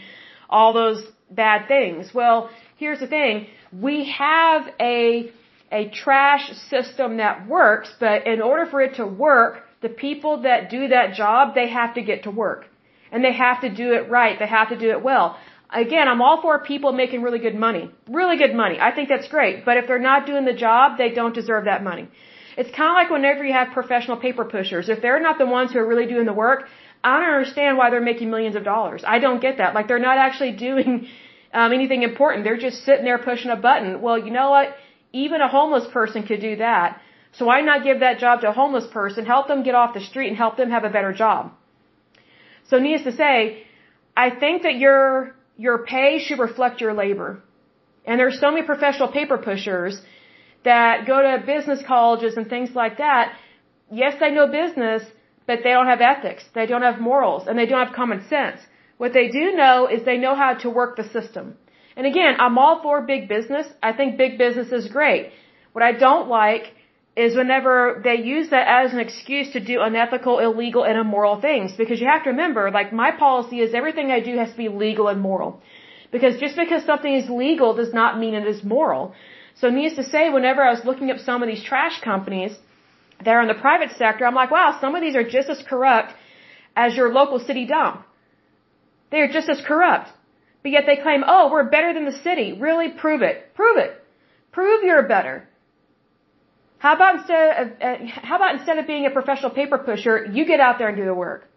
all those bad things. Well, here's the thing. We have a, a trash system that works, but in order for it to work, the people that do that job, they have to get to work. And they have to do it right. They have to do it well. Again, I'm all for people making really good money. Really good money. I think that's great. But if they're not doing the job, they don't deserve that money. It's kind of like whenever you have professional paper pushers. If they're not the ones who are really doing the work, I don't understand why they're making millions of dollars. I don't get that. Like they're not actually doing um, anything important. They're just sitting there pushing a button. Well, you know what? Even a homeless person could do that. So why not give that job to a homeless person, help them get off the street, and help them have a better job? So needless to say, I think that your your pay should reflect your labor. And there's so many professional paper pushers that go to business colleges and things like that, yes, they know business, but they don't have ethics, they don't have morals, and they don't have common sense. What they do know is they know how to work the system. And again, I'm all for big business. I think big business is great. What I don't like is whenever they use that as an excuse to do unethical, illegal, and immoral things. Because you have to remember, like my policy is everything I do has to be legal and moral. Because just because something is legal does not mean it is moral. So needless to say, whenever I was looking up some of these trash companies that are in the private sector, I'm like, wow, some of these are just as corrupt as your local city dump. They are just as corrupt. But yet they claim, oh, we're better than the city. Really? Prove it. Prove it. Prove you're better. How about instead of, uh, how about instead of being a professional paper pusher, you get out there and do the work?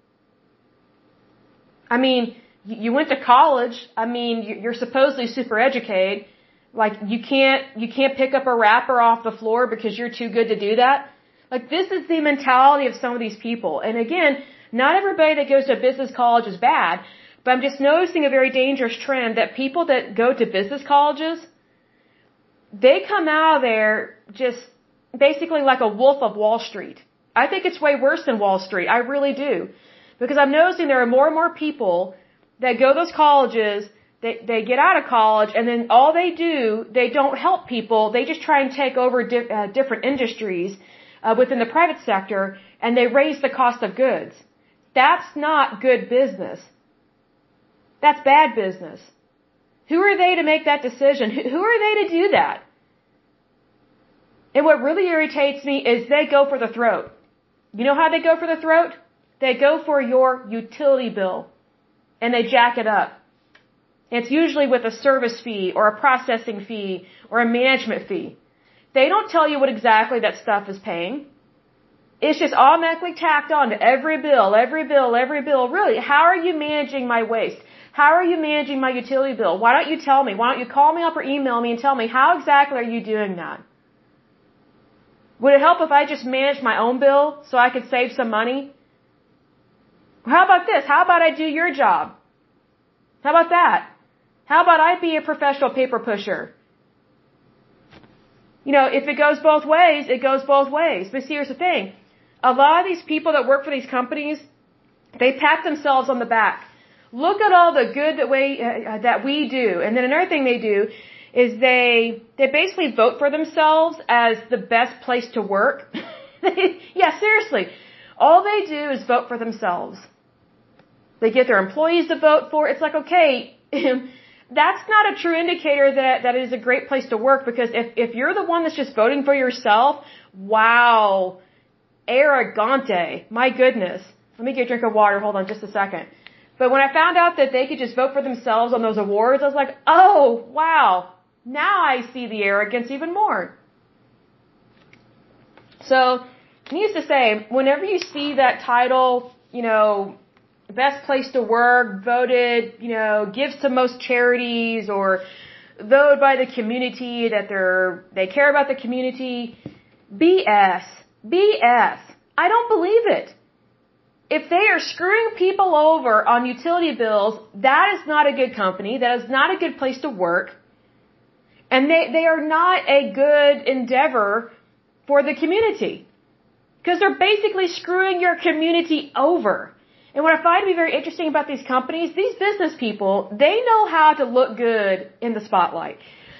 I mean, you went to college. I mean, you're supposedly super educated like you can't you can't pick up a wrapper off the floor because you're too good to do that. Like this is the mentality of some of these people. And again, not everybody that goes to a business college is bad, but I'm just noticing a very dangerous trend that people that go to business colleges, they come out of there just basically like a wolf of Wall Street. I think it's way worse than Wall Street. I really do. Because I'm noticing there are more and more people that go to those colleges they they get out of college and then all they do they don't help people. They just try and take over di- uh, different industries uh, within the private sector and they raise the cost of goods. That's not good business. That's bad business. Who are they to make that decision? Who, who are they to do that? And what really irritates me is they go for the throat. You know how they go for the throat? They go for your utility bill and they jack it up it's usually with a service fee or a processing fee or a management fee. They don't tell you what exactly that stuff is paying. It's just automatically tacked on to every bill, every bill, every bill. Really, how are you managing my waste? How are you managing my utility bill? Why don't you tell me? Why don't you call me up or email me and tell me how exactly are you doing that? Would it help if I just managed my own bill so I could save some money? How about this? How about I do your job? How about that? How about I be a professional paper pusher? You know, if it goes both ways, it goes both ways. But see, here's the thing. A lot of these people that work for these companies, they pat themselves on the back. Look at all the good that we, uh, that we do. And then another thing they do is they, they basically vote for themselves as the best place to work. yeah, seriously. All they do is vote for themselves. They get their employees to vote for. It's like, okay, that's not a true indicator that, that is a great place to work because if, if you're the one that's just voting for yourself, wow, arrogante, my goodness. Let me get a drink of water. Hold on just a second. But when I found out that they could just vote for themselves on those awards, I was like, oh, wow. Now I see the arrogance even more. So, needless to say, whenever you see that title, you know, best place to work, voted, you know, gives to most charities or voted by the community that they're, they care about the community. BS. BS. I don't believe it. If they are screwing people over on utility bills, that is not a good company. That is not a good place to work. And they, they are not a good endeavor for the community. Because they're basically screwing your community over. And what I find to be very interesting about these companies, these business people, they know how to look good in the spotlight.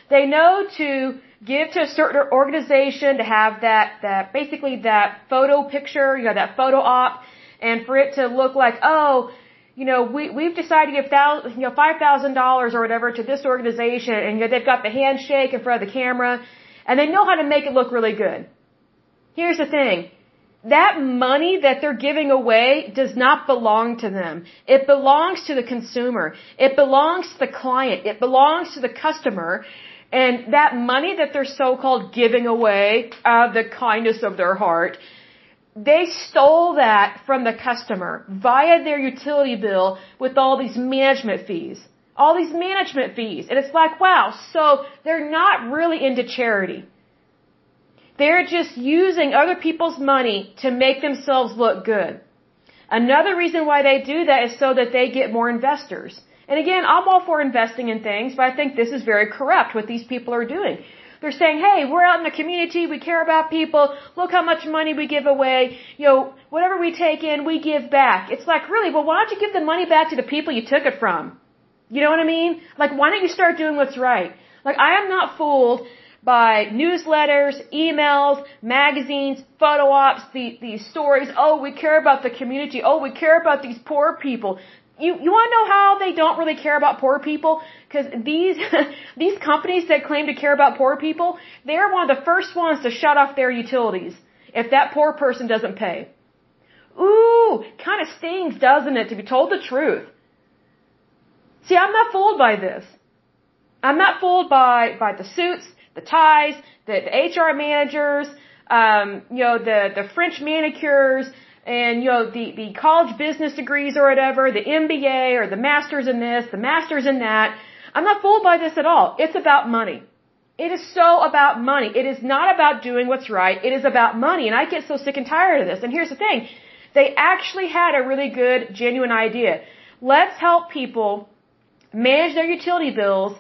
They know to give to a certain organization to have that, that, basically that photo picture, you know, that photo op, and for it to look like, oh, you know, we, we've decided to give thousand, you know, $5,000 or whatever to this organization, and you know, they've got the handshake in front of the camera, and they know how to make it look really good. Here's the thing that money that they're giving away does not belong to them. It belongs to the consumer. It belongs to the client. It belongs to the customer. And that money that they're so-called giving away out of the kindness of their heart, they stole that from the customer via their utility bill with all these management fees. All these management fees. And it's like, wow, so they're not really into charity. They're just using other people's money to make themselves look good. Another reason why they do that is so that they get more investors. And again, I'm all for investing in things, but I think this is very corrupt what these people are doing. They're saying, hey, we're out in the community, we care about people, look how much money we give away, you know, whatever we take in, we give back. It's like, really, well, why don't you give the money back to the people you took it from? You know what I mean? Like, why don't you start doing what's right? Like, I am not fooled by newsletters, emails, magazines, photo ops, the, these stories. Oh, we care about the community. Oh, we care about these poor people. You, you want to know how they don't really care about poor people? Because these, these companies that claim to care about poor people, they're one of the first ones to shut off their utilities if that poor person doesn't pay. Ooh, kind of stings, doesn't it, to be told the truth? See, I'm not fooled by this. I'm not fooled by, by the suits the ties, the, the HR managers, um, you know, the, the French manicures, and you know, the, the college business degrees or whatever, the MBA or the masters in this, the masters in that. I'm not fooled by this at all. It's about money. It is so about money. It is not about doing what's right. It is about money. And I get so sick and tired of this. And here's the thing. They actually had a really good, genuine idea. Let's help people manage their utility bills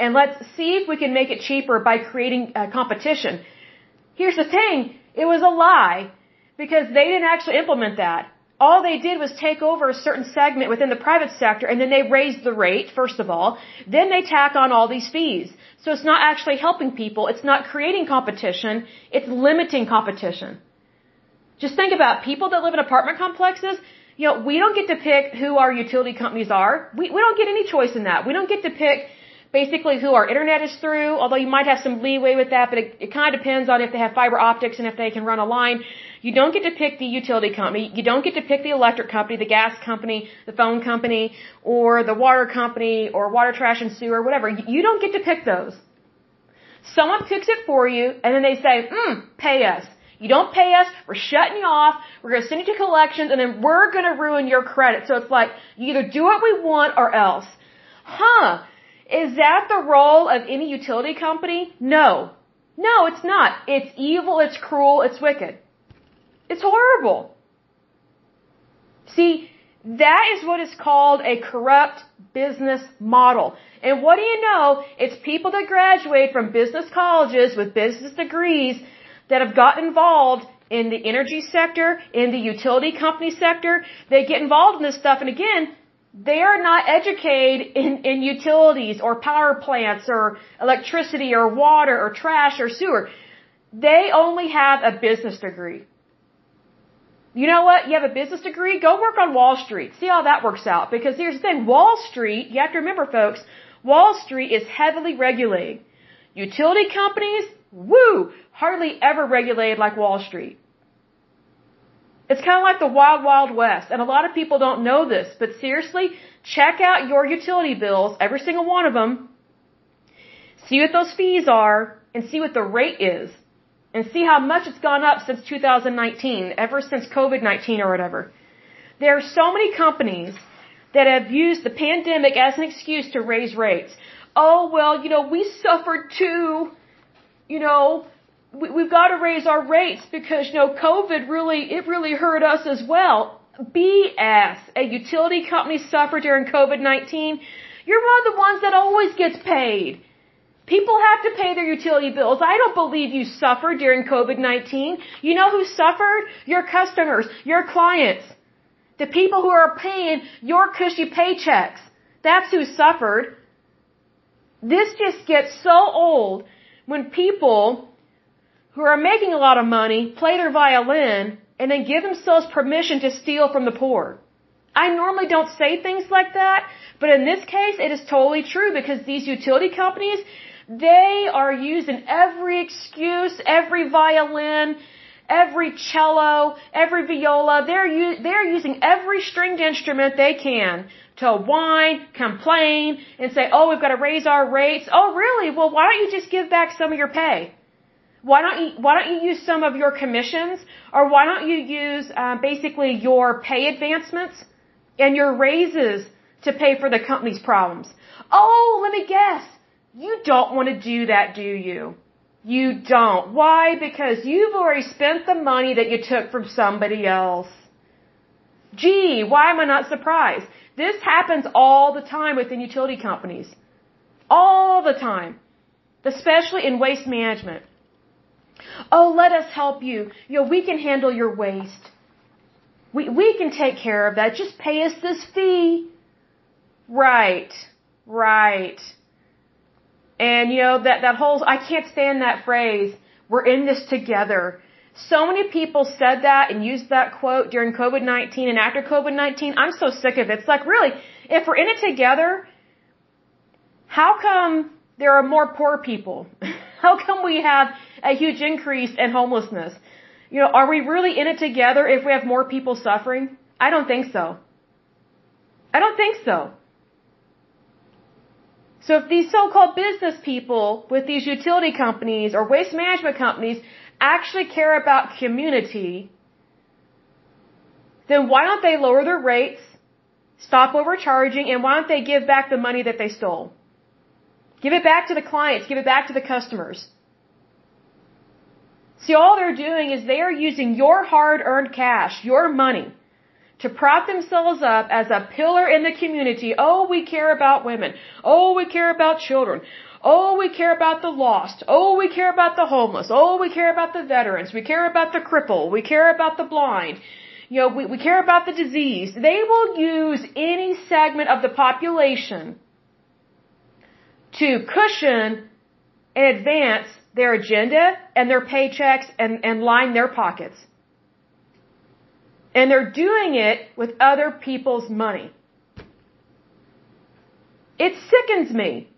and let's see if we can make it cheaper by creating a competition. Here's the thing, it was a lie because they didn't actually implement that. All they did was take over a certain segment within the private sector and then they raised the rate, first of all. Then they tack on all these fees. So it's not actually helping people. It's not creating competition. It's limiting competition. Just think about people that live in apartment complexes. You know, we don't get to pick who our utility companies are. We, we don't get any choice in that. We don't get to pick basically who our internet is through, although you might have some leeway with that, but it, it kind of depends on if they have fiber optics and if they can run a line. You don't get to pick the utility company. You don't get to pick the electric company, the gas company, the phone company, or the water company, or water trash and sewer, whatever. You don't get to pick those. Someone picks it for you, and then they say, hmm, pay us. You don't pay us, we're shutting you off, we're gonna send you to collections, and then we're gonna ruin your credit. So it's like, you either do what we want or else. Huh. Is that the role of any utility company? No. No, it's not. It's evil, it's cruel, it's wicked. It's horrible. See, that is what is called a corrupt business model. And what do you know? It's people that graduate from business colleges with business degrees that have gotten involved in the energy sector, in the utility company sector. They get involved in this stuff. And again, they are not educated in, in utilities or power plants or electricity or water or trash or sewer. They only have a business degree. You know what? You have a business degree? Go work on Wall Street. See how that works out. Because here's the thing. Wall Street, you have to remember folks, Wall Street is heavily regulated. Utility companies, woo, hardly ever regulated like Wall Street. It's kind of like the wild, wild west. And a lot of people don't know this, but seriously, check out your utility bills, every single one of them. See what those fees are and see what the rate is and see how much it's gone up since 2019, ever since COVID-19 or whatever. There are so many companies that have used the pandemic as an excuse to raise rates. Oh, well, you know, we suffered too. You know, we, we've got to raise our rates because, you know, COVID really, it really hurt us as well. BS. A utility company suffered during COVID-19. You're one of the ones that always gets paid. People have to pay their utility bills. I don't believe you suffered during COVID-19. You know who suffered? Your customers, your clients. The people who are paying your cushy paychecks. That's who suffered. This just gets so old when people who are making a lot of money play their violin and then give themselves permission to steal from the poor. I normally don't say things like that, but in this case, it is totally true because these utility companies, they are using every excuse, every violin, every cello, every viola. They're they're using every stringed instrument they can to whine, complain, and say, "Oh, we've got to raise our rates." Oh, really? Well, why don't you just give back some of your pay? Why don't you Why don't you use some of your commissions, or why don't you use uh, basically your pay advancements and your raises to pay for the company's problems? Oh, let me guess. You don't want to do that, do you? You don't. Why? Because you've already spent the money that you took from somebody else. Gee, why am I not surprised? This happens all the time within utility companies. All the time. Especially in waste management. Oh, let us help you. You know, we can handle your waste. We, we can take care of that. Just pay us this fee. Right. Right. And you know, that, that whole, I can't stand that phrase, we're in this together. So many people said that and used that quote during COVID-19 and after COVID-19. I'm so sick of it. It's like, really, if we're in it together, how come there are more poor people? how come we have a huge increase in homelessness? You know, are we really in it together if we have more people suffering? I don't think so. I don't think so. So if these so-called business people with these utility companies or waste management companies actually care about community, then why don't they lower their rates, stop overcharging, and why don't they give back the money that they stole? Give it back to the clients, give it back to the customers. See, all they're doing is they are using your hard-earned cash, your money, to prop themselves up as a pillar in the community. Oh, we care about women. Oh, we care about children. Oh, we care about the lost. Oh, we care about the homeless. Oh, we care about the veterans. We care about the cripple. We care about the blind. You know, we, we care about the disease. They will use any segment of the population to cushion and advance their agenda and their paychecks and, and line their pockets. And they're doing it with other people's money. It sickens me.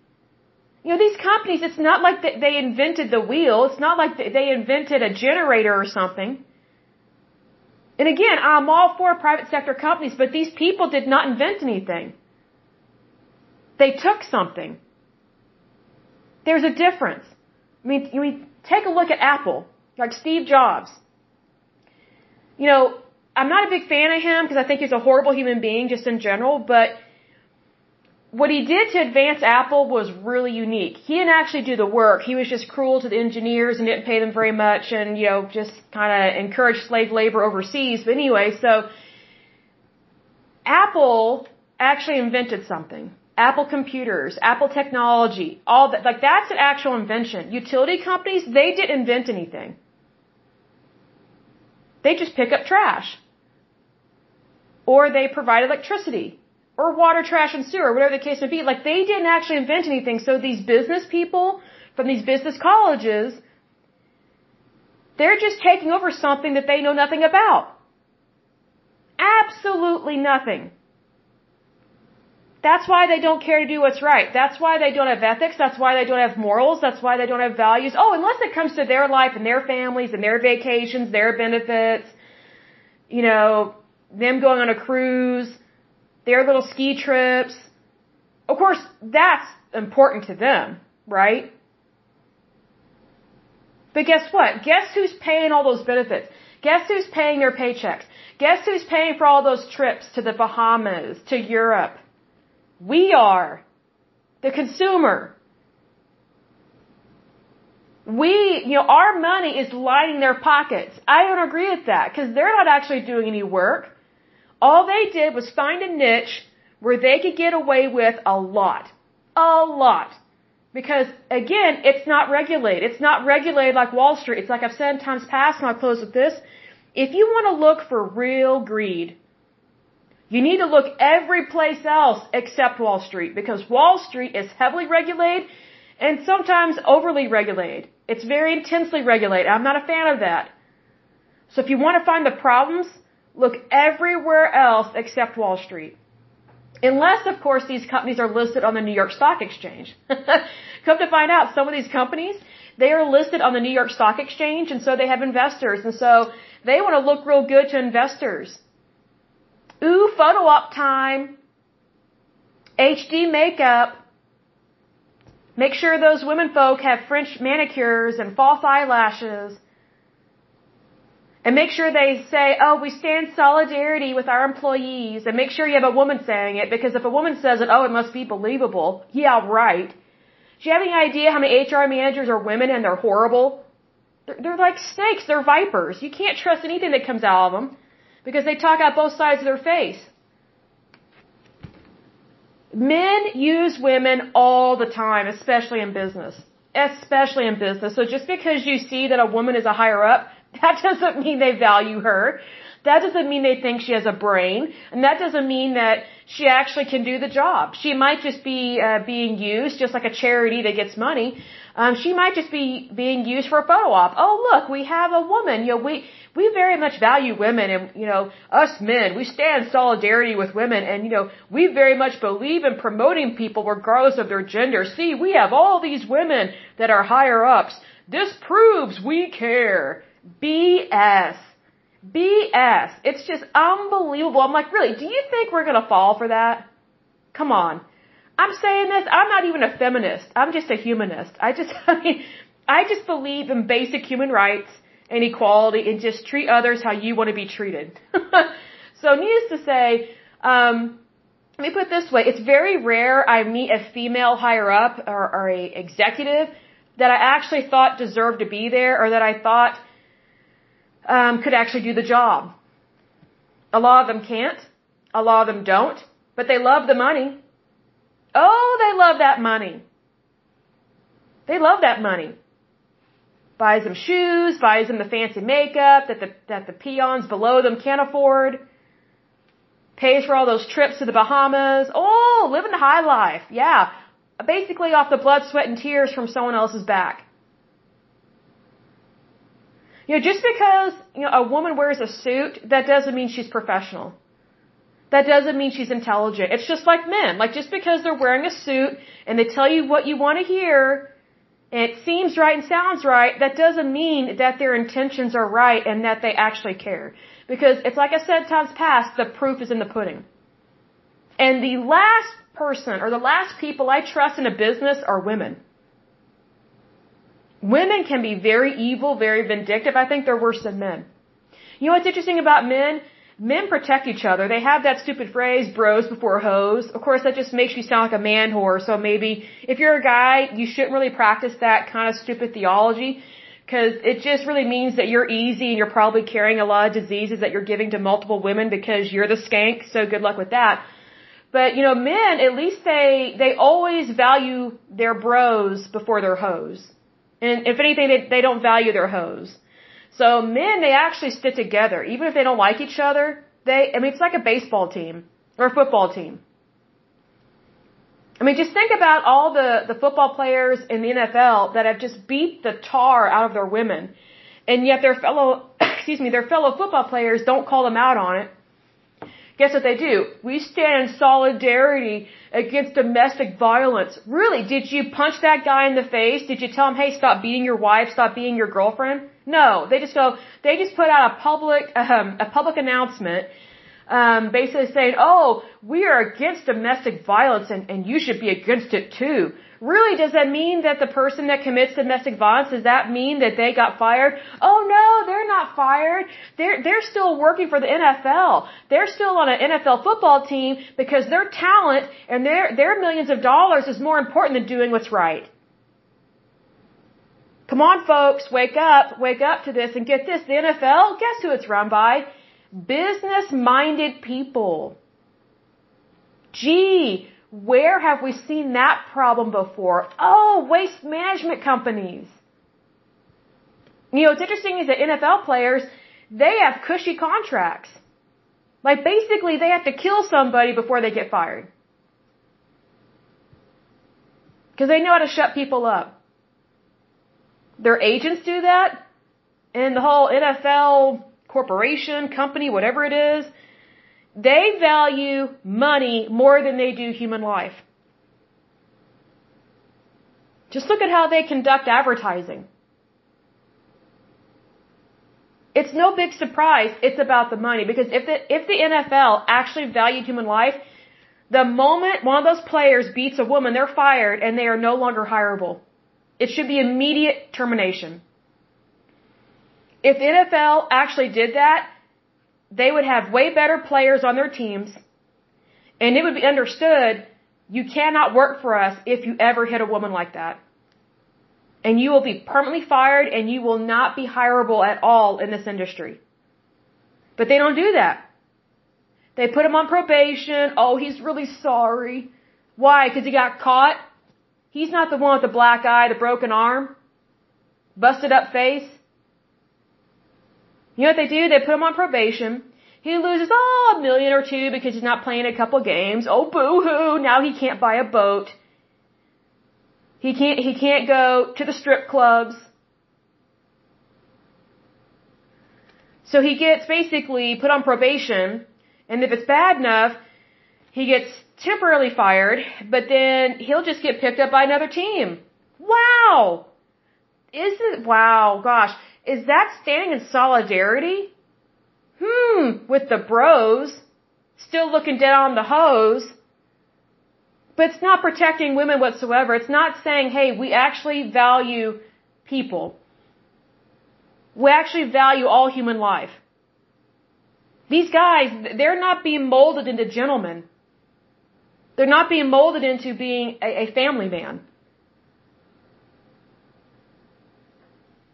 You know, these companies, it's not like they invented the wheel. It's not like they invented a generator or something. And again, I'm all for private sector companies, but these people did not invent anything. They took something. There's a difference. I mean, I mean, take a look at Apple, like Steve Jobs. you know, I'm not a big fan of him because I think he's a horrible human being just in general, but what he did to advance Apple was really unique. He didn't actually do the work. He was just cruel to the engineers and didn't pay them very much and, you know, just kind of encouraged slave labor overseas. But anyway, so Apple actually invented something. Apple computers, Apple technology, all that. Like that's an actual invention. Utility companies, they didn't invent anything. They just pick up trash. Or they provide electricity or water, trash, and sewer, whatever the case may be. Like they didn't actually invent anything. So these business people from these business colleges, they're just taking over something that they know nothing about. Absolutely nothing. That's why they don't care to do what's right. That's why they don't have ethics. That's why they don't have morals. That's why they don't have values. Oh, unless it comes to their life and their families and their vacations, their benefits, you know, them going on a cruise, their little ski trips. Of course, that's important to them, right? But guess what? Guess who's paying all those benefits? Guess who's paying their paychecks? Guess who's paying for all those trips to the Bahamas, to Europe? We are. The consumer. We, you know, our money is lining their pockets. I don't agree with that because they're not actually doing any work. All they did was find a niche where they could get away with a lot. A lot. Because again, it's not regulated. It's not regulated like Wall Street. It's like I've said in times past, and I'll close with this. If you want to look for real greed, you need to look every place else except Wall Street because Wall Street is heavily regulated and sometimes overly regulated. It's very intensely regulated. I'm not a fan of that. So if you want to find the problems, Look everywhere else except Wall Street. Unless, of course, these companies are listed on the New York Stock Exchange. Come to find out, some of these companies, they are listed on the New York Stock Exchange, and so they have investors, and so they want to look real good to investors. Ooh, photo op time. HD makeup. Make sure those women folk have French manicures and false eyelashes. And make sure they say, oh, we stand solidarity with our employees. And make sure you have a woman saying it because if a woman says it, oh, it must be believable. Yeah, right. Do you have any idea how many HR managers are women and they're horrible? They're, they're like snakes. They're vipers. You can't trust anything that comes out of them because they talk out both sides of their face. Men use women all the time, especially in business. Especially in business. So just because you see that a woman is a higher up, that doesn't mean they value her. That doesn't mean they think she has a brain, and that doesn't mean that she actually can do the job. She might just be uh, being used, just like a charity that gets money. Um, she might just be being used for a photo op. Oh, look, we have a woman. You know, we we very much value women, and you know, us men, we stand solidarity with women, and you know, we very much believe in promoting people regardless of their gender. See, we have all these women that are higher ups. This proves we care. BS. BS. It's just unbelievable. I'm like, really, do you think we're gonna fall for that? Come on. I'm saying this, I'm not even a feminist. I'm just a humanist. I just, I mean, I just believe in basic human rights and equality and just treat others how you want to be treated. so needless to say, um, let me put it this way. It's very rare I meet a female higher up or, or a executive that I actually thought deserved to be there or that I thought um, could actually do the job. A lot of them can't. A lot of them don't. But they love the money. Oh, they love that money. They love that money. Buys them shoes, buys them the fancy makeup that the, that the peons below them can't afford. Pays for all those trips to the Bahamas. Oh, living the high life. Yeah. Basically off the blood, sweat, and tears from someone else's back. You know, just because you know a woman wears a suit, that doesn't mean she's professional. That doesn't mean she's intelligent. It's just like men. Like just because they're wearing a suit and they tell you what you want to hear, and it seems right and sounds right, that doesn't mean that their intentions are right and that they actually care. Because it's like I said times past, the proof is in the pudding. And the last person or the last people I trust in a business are women. Women can be very evil, very vindictive. I think they're worse than men. You know what's interesting about men? Men protect each other. They have that stupid phrase, bros before hoes. Of course, that just makes you sound like a man whore. So maybe if you're a guy, you shouldn't really practice that kind of stupid theology because it just really means that you're easy and you're probably carrying a lot of diseases that you're giving to multiple women because you're the skank. So good luck with that. But you know, men at least they they always value their bros before their hoes. And if anything, they they don't value their hoes. So men they actually stick together even if they don't like each other. They I mean it's like a baseball team or a football team. I mean, just think about all the, the football players in the NFL that have just beat the tar out of their women. And yet their fellow, excuse me, their fellow football players don't call them out on it. Guess what they do? We stand in solidarity against domestic violence. Really? Did you punch that guy in the face? Did you tell him, hey, stop beating your wife, stop beating your girlfriend? No. They just go, they just put out a public, um, a public announcement um, basically saying, "Oh, we are against domestic violence, and, and you should be against it too." Really, does that mean that the person that commits domestic violence does that mean that they got fired? Oh no, they're not fired. They're they're still working for the NFL. They're still on an NFL football team because their talent and their their millions of dollars is more important than doing what's right. Come on, folks, wake up, wake up to this and get this. The NFL, guess who it's run by? Business minded people. Gee, where have we seen that problem before? Oh, waste management companies. You know, what's interesting is that NFL players, they have cushy contracts. Like basically they have to kill somebody before they get fired. Because they know how to shut people up. Their agents do that. And the whole NFL corporation, company, whatever it is, they value money more than they do human life. Just look at how they conduct advertising. It's no big surprise it's about the money because if the if the NFL actually valued human life, the moment one of those players beats a woman, they're fired and they are no longer hireable. It should be immediate termination. If NFL actually did that, they would have way better players on their teams, and it would be understood you cannot work for us if you ever hit a woman like that. And you will be permanently fired and you will not be hireable at all in this industry. But they don't do that. They put him on probation. Oh, he's really sorry. Why? Because he got caught? He's not the one with the black eye, the broken arm, busted up face. You know what they do? They put him on probation. He loses, oh, a million or two because he's not playing a couple games. Oh, boo-hoo, now he can't buy a boat. He can't, he can't go to the strip clubs. So he gets basically put on probation, and if it's bad enough, he gets temporarily fired, but then he'll just get picked up by another team. Wow! Isn't, wow, gosh. Is that standing in solidarity? Hmm, with the bros, still looking dead on the hose. But it's not protecting women whatsoever. It's not saying, hey, we actually value people. We actually value all human life. These guys, they're not being molded into gentlemen. They're not being molded into being a, a family man.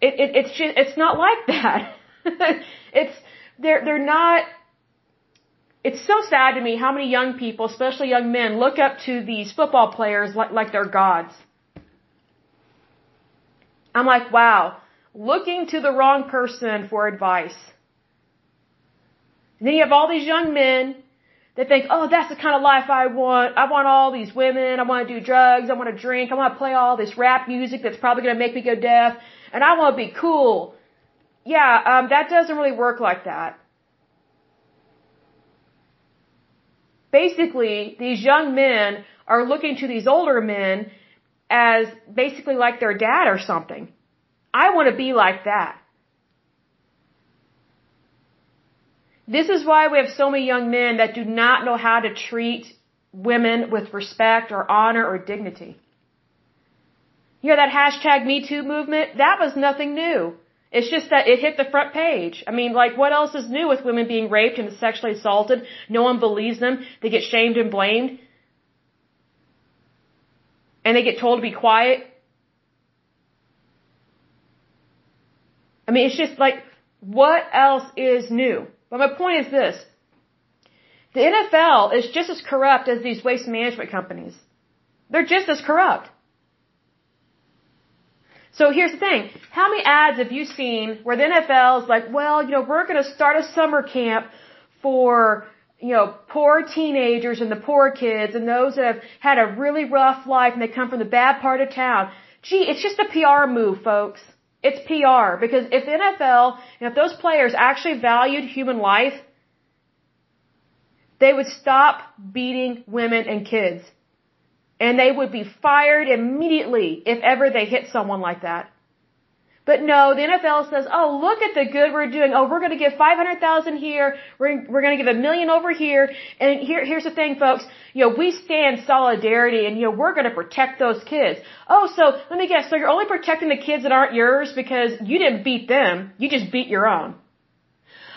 It, it, it's just, it's not like that. it's, they're, they're not, it's so sad to me how many young people, especially young men, look up to these football players like, like they're gods. I'm like, wow, looking to the wrong person for advice. And then you have all these young men that think, oh, that's the kind of life I want. I want all these women. I want to do drugs. I want to drink. I want to play all this rap music that's probably going to make me go deaf and I want to be cool. Yeah, um, that doesn't really work like that. Basically, these young men are looking to these older men as basically like their dad or something. I want to be like that. This is why we have so many young men that do not know how to treat women with respect or honor or dignity. You know that hashtag Me Too movement? That was nothing new. It's just that it hit the front page. I mean, like, what else is new with women being raped and sexually assaulted? No one believes them. They get shamed and blamed. And they get told to be quiet. I mean, it's just like, what else is new? But my point is this. The NFL is just as corrupt as these waste management companies. They're just as corrupt. So here's the thing. How many ads have you seen where the NFL is like, well, you know, we're going to start a summer camp for, you know, poor teenagers and the poor kids and those that have had a really rough life and they come from the bad part of town. Gee, it's just a PR move, folks. It's PR because if the NFL, know, if those players actually valued human life, they would stop beating women and kids. And they would be fired immediately if ever they hit someone like that. But no, the NFL says, oh, look at the good we're doing. Oh, we're going to give 500,000 here. We're, we're going to give a million over here. And here, here's the thing, folks. You know, we stand solidarity and, you know, we're going to protect those kids. Oh, so let me guess. So you're only protecting the kids that aren't yours because you didn't beat them. You just beat your own.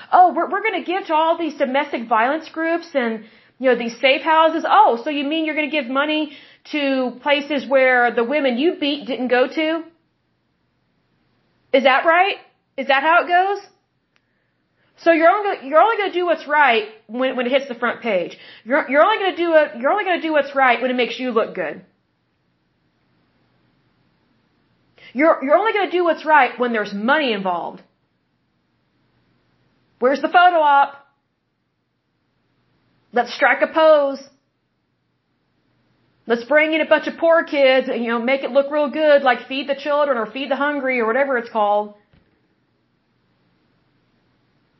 Oh, we're, we're going to give to all these domestic violence groups and, you know, these safe houses. Oh, so you mean you're going to give money to places where the women you beat didn't go to? Is that right? Is that how it goes? So you're only you're only going to do what's right when when it hits the front page. You're you're only going to do it. You're only going to do what's right when it makes you look good. You're you're only going to do what's right when there's money involved. Where's the photo op? Let's strike a pose. Let's bring in a bunch of poor kids and, you know, make it look real good, like feed the children or feed the hungry or whatever it's called.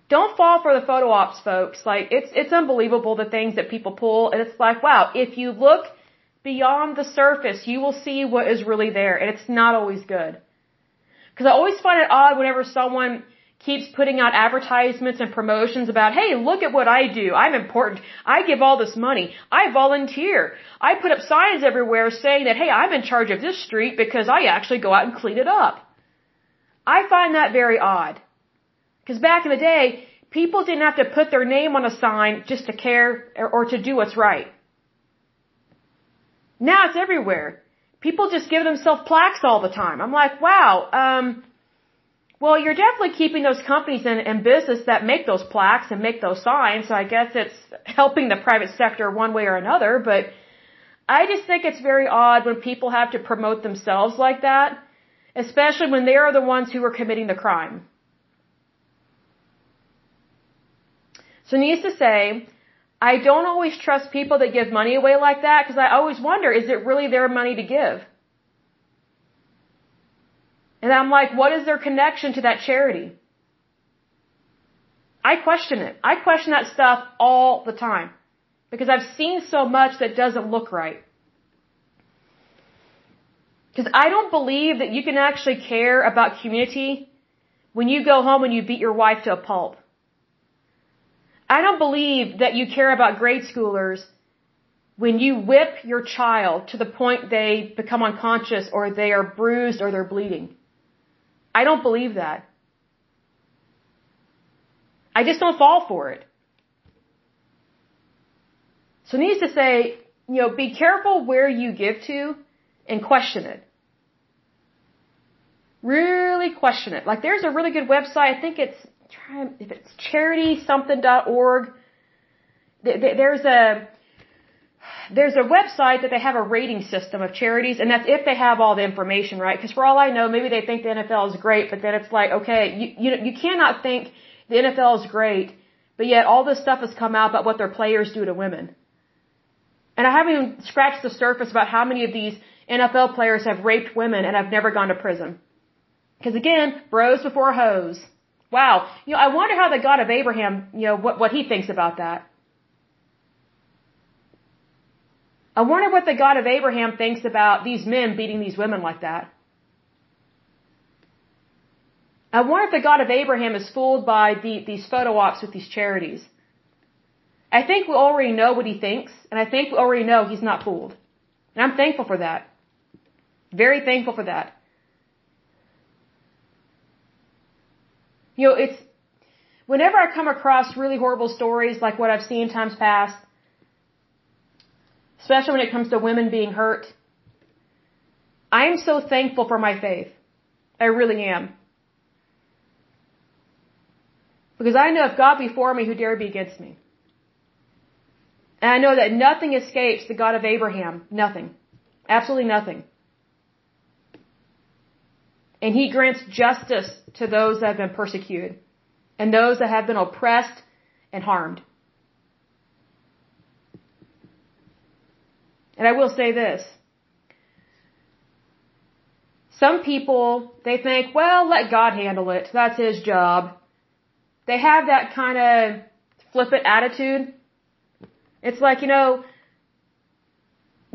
Don't fall for the photo ops, folks. Like, it's, it's unbelievable the things that people pull. And it's like, wow, if you look beyond the surface, you will see what is really there. And it's not always good. Cause I always find it odd whenever someone keeps putting out advertisements and promotions about, hey, look at what I do. I'm important. I give all this money. I volunteer. I put up signs everywhere saying that, hey, I'm in charge of this street because I actually go out and clean it up. I find that very odd. Because back in the day, people didn't have to put their name on a sign just to care or, or to do what's right. Now it's everywhere. People just give themselves plaques all the time. I'm like, wow, um, well, you're definitely keeping those companies in, in business that make those plaques and make those signs. So I guess it's helping the private sector one way or another. But I just think it's very odd when people have to promote themselves like that, especially when they are the ones who are committing the crime. So needless to say, I don't always trust people that give money away like that because I always wonder, is it really their money to give? And I'm like, what is their connection to that charity? I question it. I question that stuff all the time because I've seen so much that doesn't look right. Because I don't believe that you can actually care about community when you go home and you beat your wife to a pulp. I don't believe that you care about grade schoolers when you whip your child to the point they become unconscious or they are bruised or they're bleeding. I don't believe that. I just don't fall for it. So needs to say, you know, be careful where you give to and question it. Really question it. Like there's a really good website. I think it's try if it's charitysomething.org. There's a there's a website that they have a rating system of charities, and that's if they have all the information, right? Because for all I know, maybe they think the NFL is great, but then it's like, okay, you you you cannot think the NFL is great, but yet all this stuff has come out about what their players do to women. And I haven't even scratched the surface about how many of these NFL players have raped women and have never gone to prison. Because again, bros before hoes. Wow. You know, I wonder how the God of Abraham, you know, what, what he thinks about that. I wonder what the God of Abraham thinks about these men beating these women like that. I wonder if the God of Abraham is fooled by the, these photo ops with these charities. I think we already know what he thinks, and I think we already know he's not fooled. And I'm thankful for that. Very thankful for that. You know, it's, whenever I come across really horrible stories like what I've seen times past, especially when it comes to women being hurt, I am so thankful for my faith. I really am. Because I know if God be for me, who dare be against me? And I know that nothing escapes the God of Abraham. Nothing. Absolutely nothing. And he grants justice to those that have been persecuted and those that have been oppressed and harmed. And I will say this. Some people, they think, well, let God handle it. That's his job. They have that kind of flippant attitude. It's like, you know,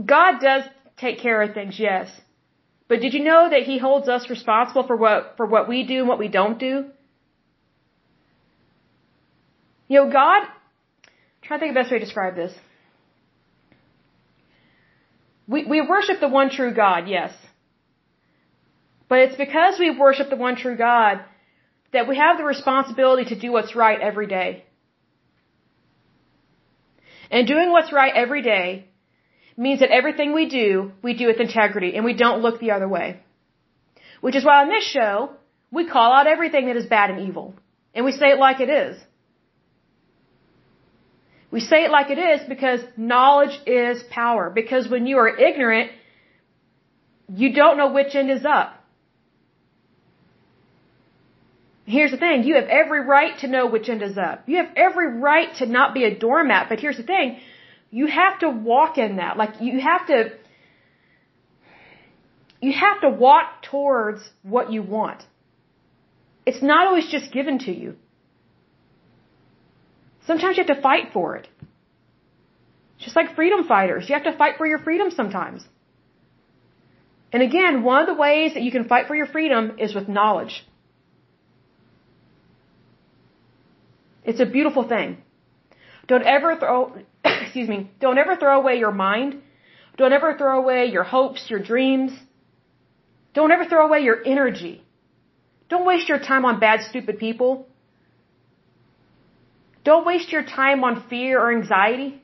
God does take care of things, yes. But did you know that he holds us responsible for what, for what we do and what we don't do? You know, God, trying to think of the best way to describe this. We, we worship the one true God, yes. But it's because we worship the one true God that we have the responsibility to do what's right every day. And doing what's right every day means that everything we do, we do with integrity and we don't look the other way. Which is why on this show, we call out everything that is bad and evil. And we say it like it is. We say it like it is because knowledge is power. Because when you are ignorant, you don't know which end is up. Here's the thing, you have every right to know which end is up. You have every right to not be a doormat, but here's the thing, you have to walk in that. Like you have to you have to walk towards what you want. It's not always just given to you. Sometimes you have to fight for it. Just like freedom fighters, you have to fight for your freedom sometimes. And again, one of the ways that you can fight for your freedom is with knowledge. It's a beautiful thing. Don't ever throw, excuse me, don't ever throw away your mind. Don't ever throw away your hopes, your dreams. Don't ever throw away your energy. Don't waste your time on bad, stupid people. Don't waste your time on fear or anxiety.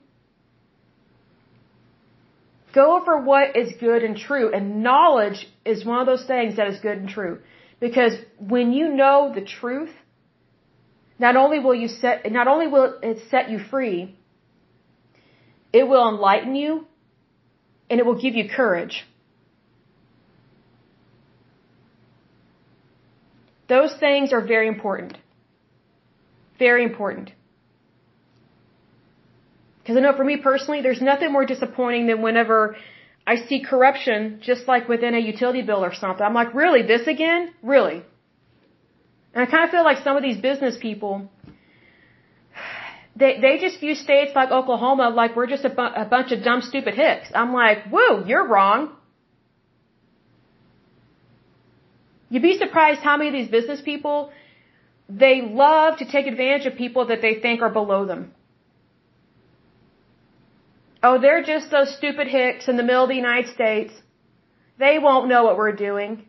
Go for what is good and true. And knowledge is one of those things that is good and true. Because when you know the truth, not only will you set, not only will it set you free, it will enlighten you and it will give you courage. Those things are very important. Very important. Because I know for me personally, there's nothing more disappointing than whenever I see corruption just like within a utility bill or something. I'm like, really, this again? Really? And I kind of feel like some of these business people, they they just view states like Oklahoma like we're just a, bu- a bunch of dumb, stupid hicks. I'm like, whoa, you're wrong. You'd be surprised how many of these business people, they love to take advantage of people that they think are below them. Oh, they're just those stupid hicks in the middle of the United States. They won't know what we're doing.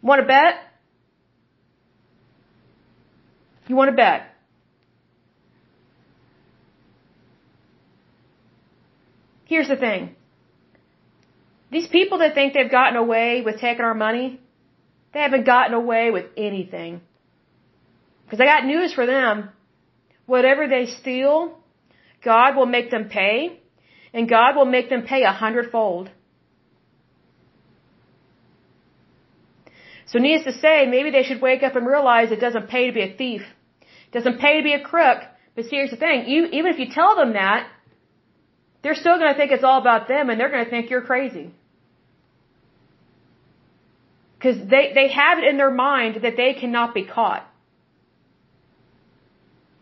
Want to bet? You want to bet? Here's the thing. These people that think they've gotten away with taking our money, they haven't gotten away with anything. Because I got news for them. Whatever they steal, God will make them pay, and God will make them pay a hundredfold. So needless to say, maybe they should wake up and realize it doesn't pay to be a thief. It doesn't pay to be a crook. But see, here's the thing. You, even if you tell them that, they're still going to think it's all about them and they're going to think you're crazy. Because they, they have it in their mind that they cannot be caught.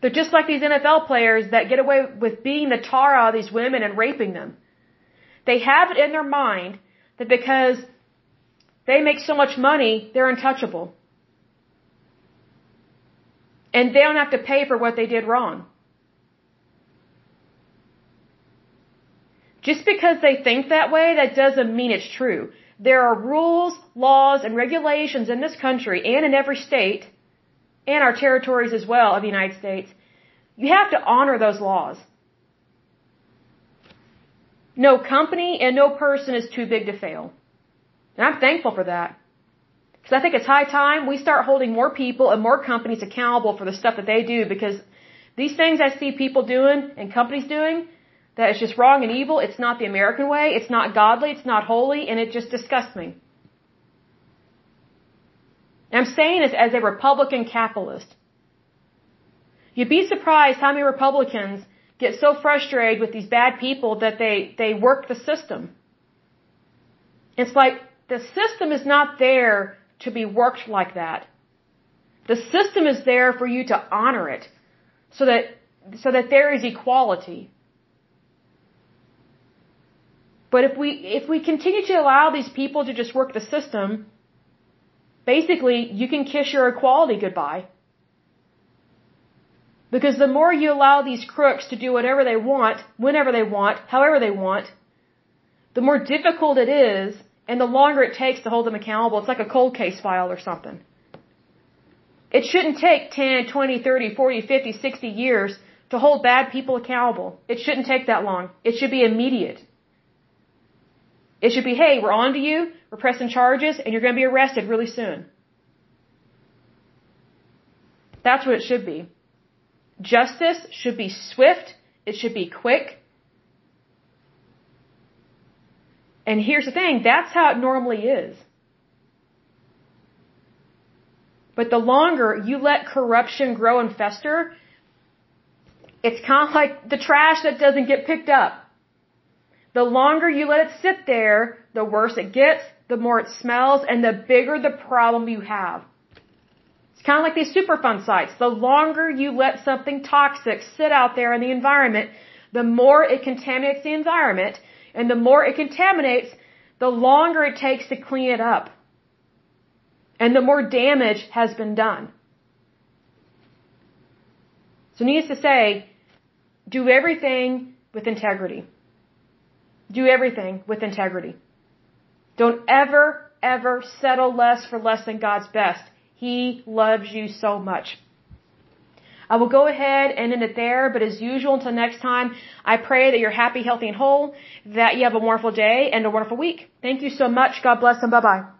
They're just like these NFL players that get away with being the tar out of these women and raping them. They have it in their mind that because they make so much money, they're untouchable. And they don't have to pay for what they did wrong. Just because they think that way, that doesn't mean it's true. There are rules, laws, and regulations in this country and in every state and our territories as well of the United States, you have to honor those laws. No company and no person is too big to fail. And I'm thankful for that. Because I think it's high time we start holding more people and more companies accountable for the stuff that they do because these things I see people doing and companies doing that is just wrong and evil. It's not the American way. It's not godly. It's not holy. And it just disgusts me. And I'm saying this as a Republican capitalist. You'd be surprised how many Republicans get so frustrated with these bad people that they, they work the system. It's like the system is not there to be worked like that. The system is there for you to honor it so that, so that there is equality. But if we, if we continue to allow these people to just work the system, basically you can kiss your equality goodbye. Because the more you allow these crooks to do whatever they want, whenever they want, however they want, the more difficult it is and the longer it takes to hold them accountable. It's like a cold case file or something. It shouldn't take 10, 20, 30, 40, 50, 60 years to hold bad people accountable. It shouldn't take that long. It should be immediate. It should be, hey, we're on to you, we're pressing charges, and you're going to be arrested really soon. That's what it should be. Justice should be swift, it should be quick, And here's the thing, that's how it normally is. But the longer you let corruption grow and fester, it's kind of like the trash that doesn't get picked up. The longer you let it sit there, the worse it gets, the more it smells, and the bigger the problem you have. It's kind of like these Superfund sites. The longer you let something toxic sit out there in the environment, the more it contaminates the environment, and the more it contaminates, the longer it takes to clean it up. And the more damage has been done. So needless to say, do everything with integrity. Do everything with integrity. Don't ever, ever settle less for less than God's best. He loves you so much. I will go ahead and end it there, but as usual, until next time, I pray that you're happy, healthy, and whole, that you have a wonderful day and a wonderful week. Thank you so much. God bless and bye bye.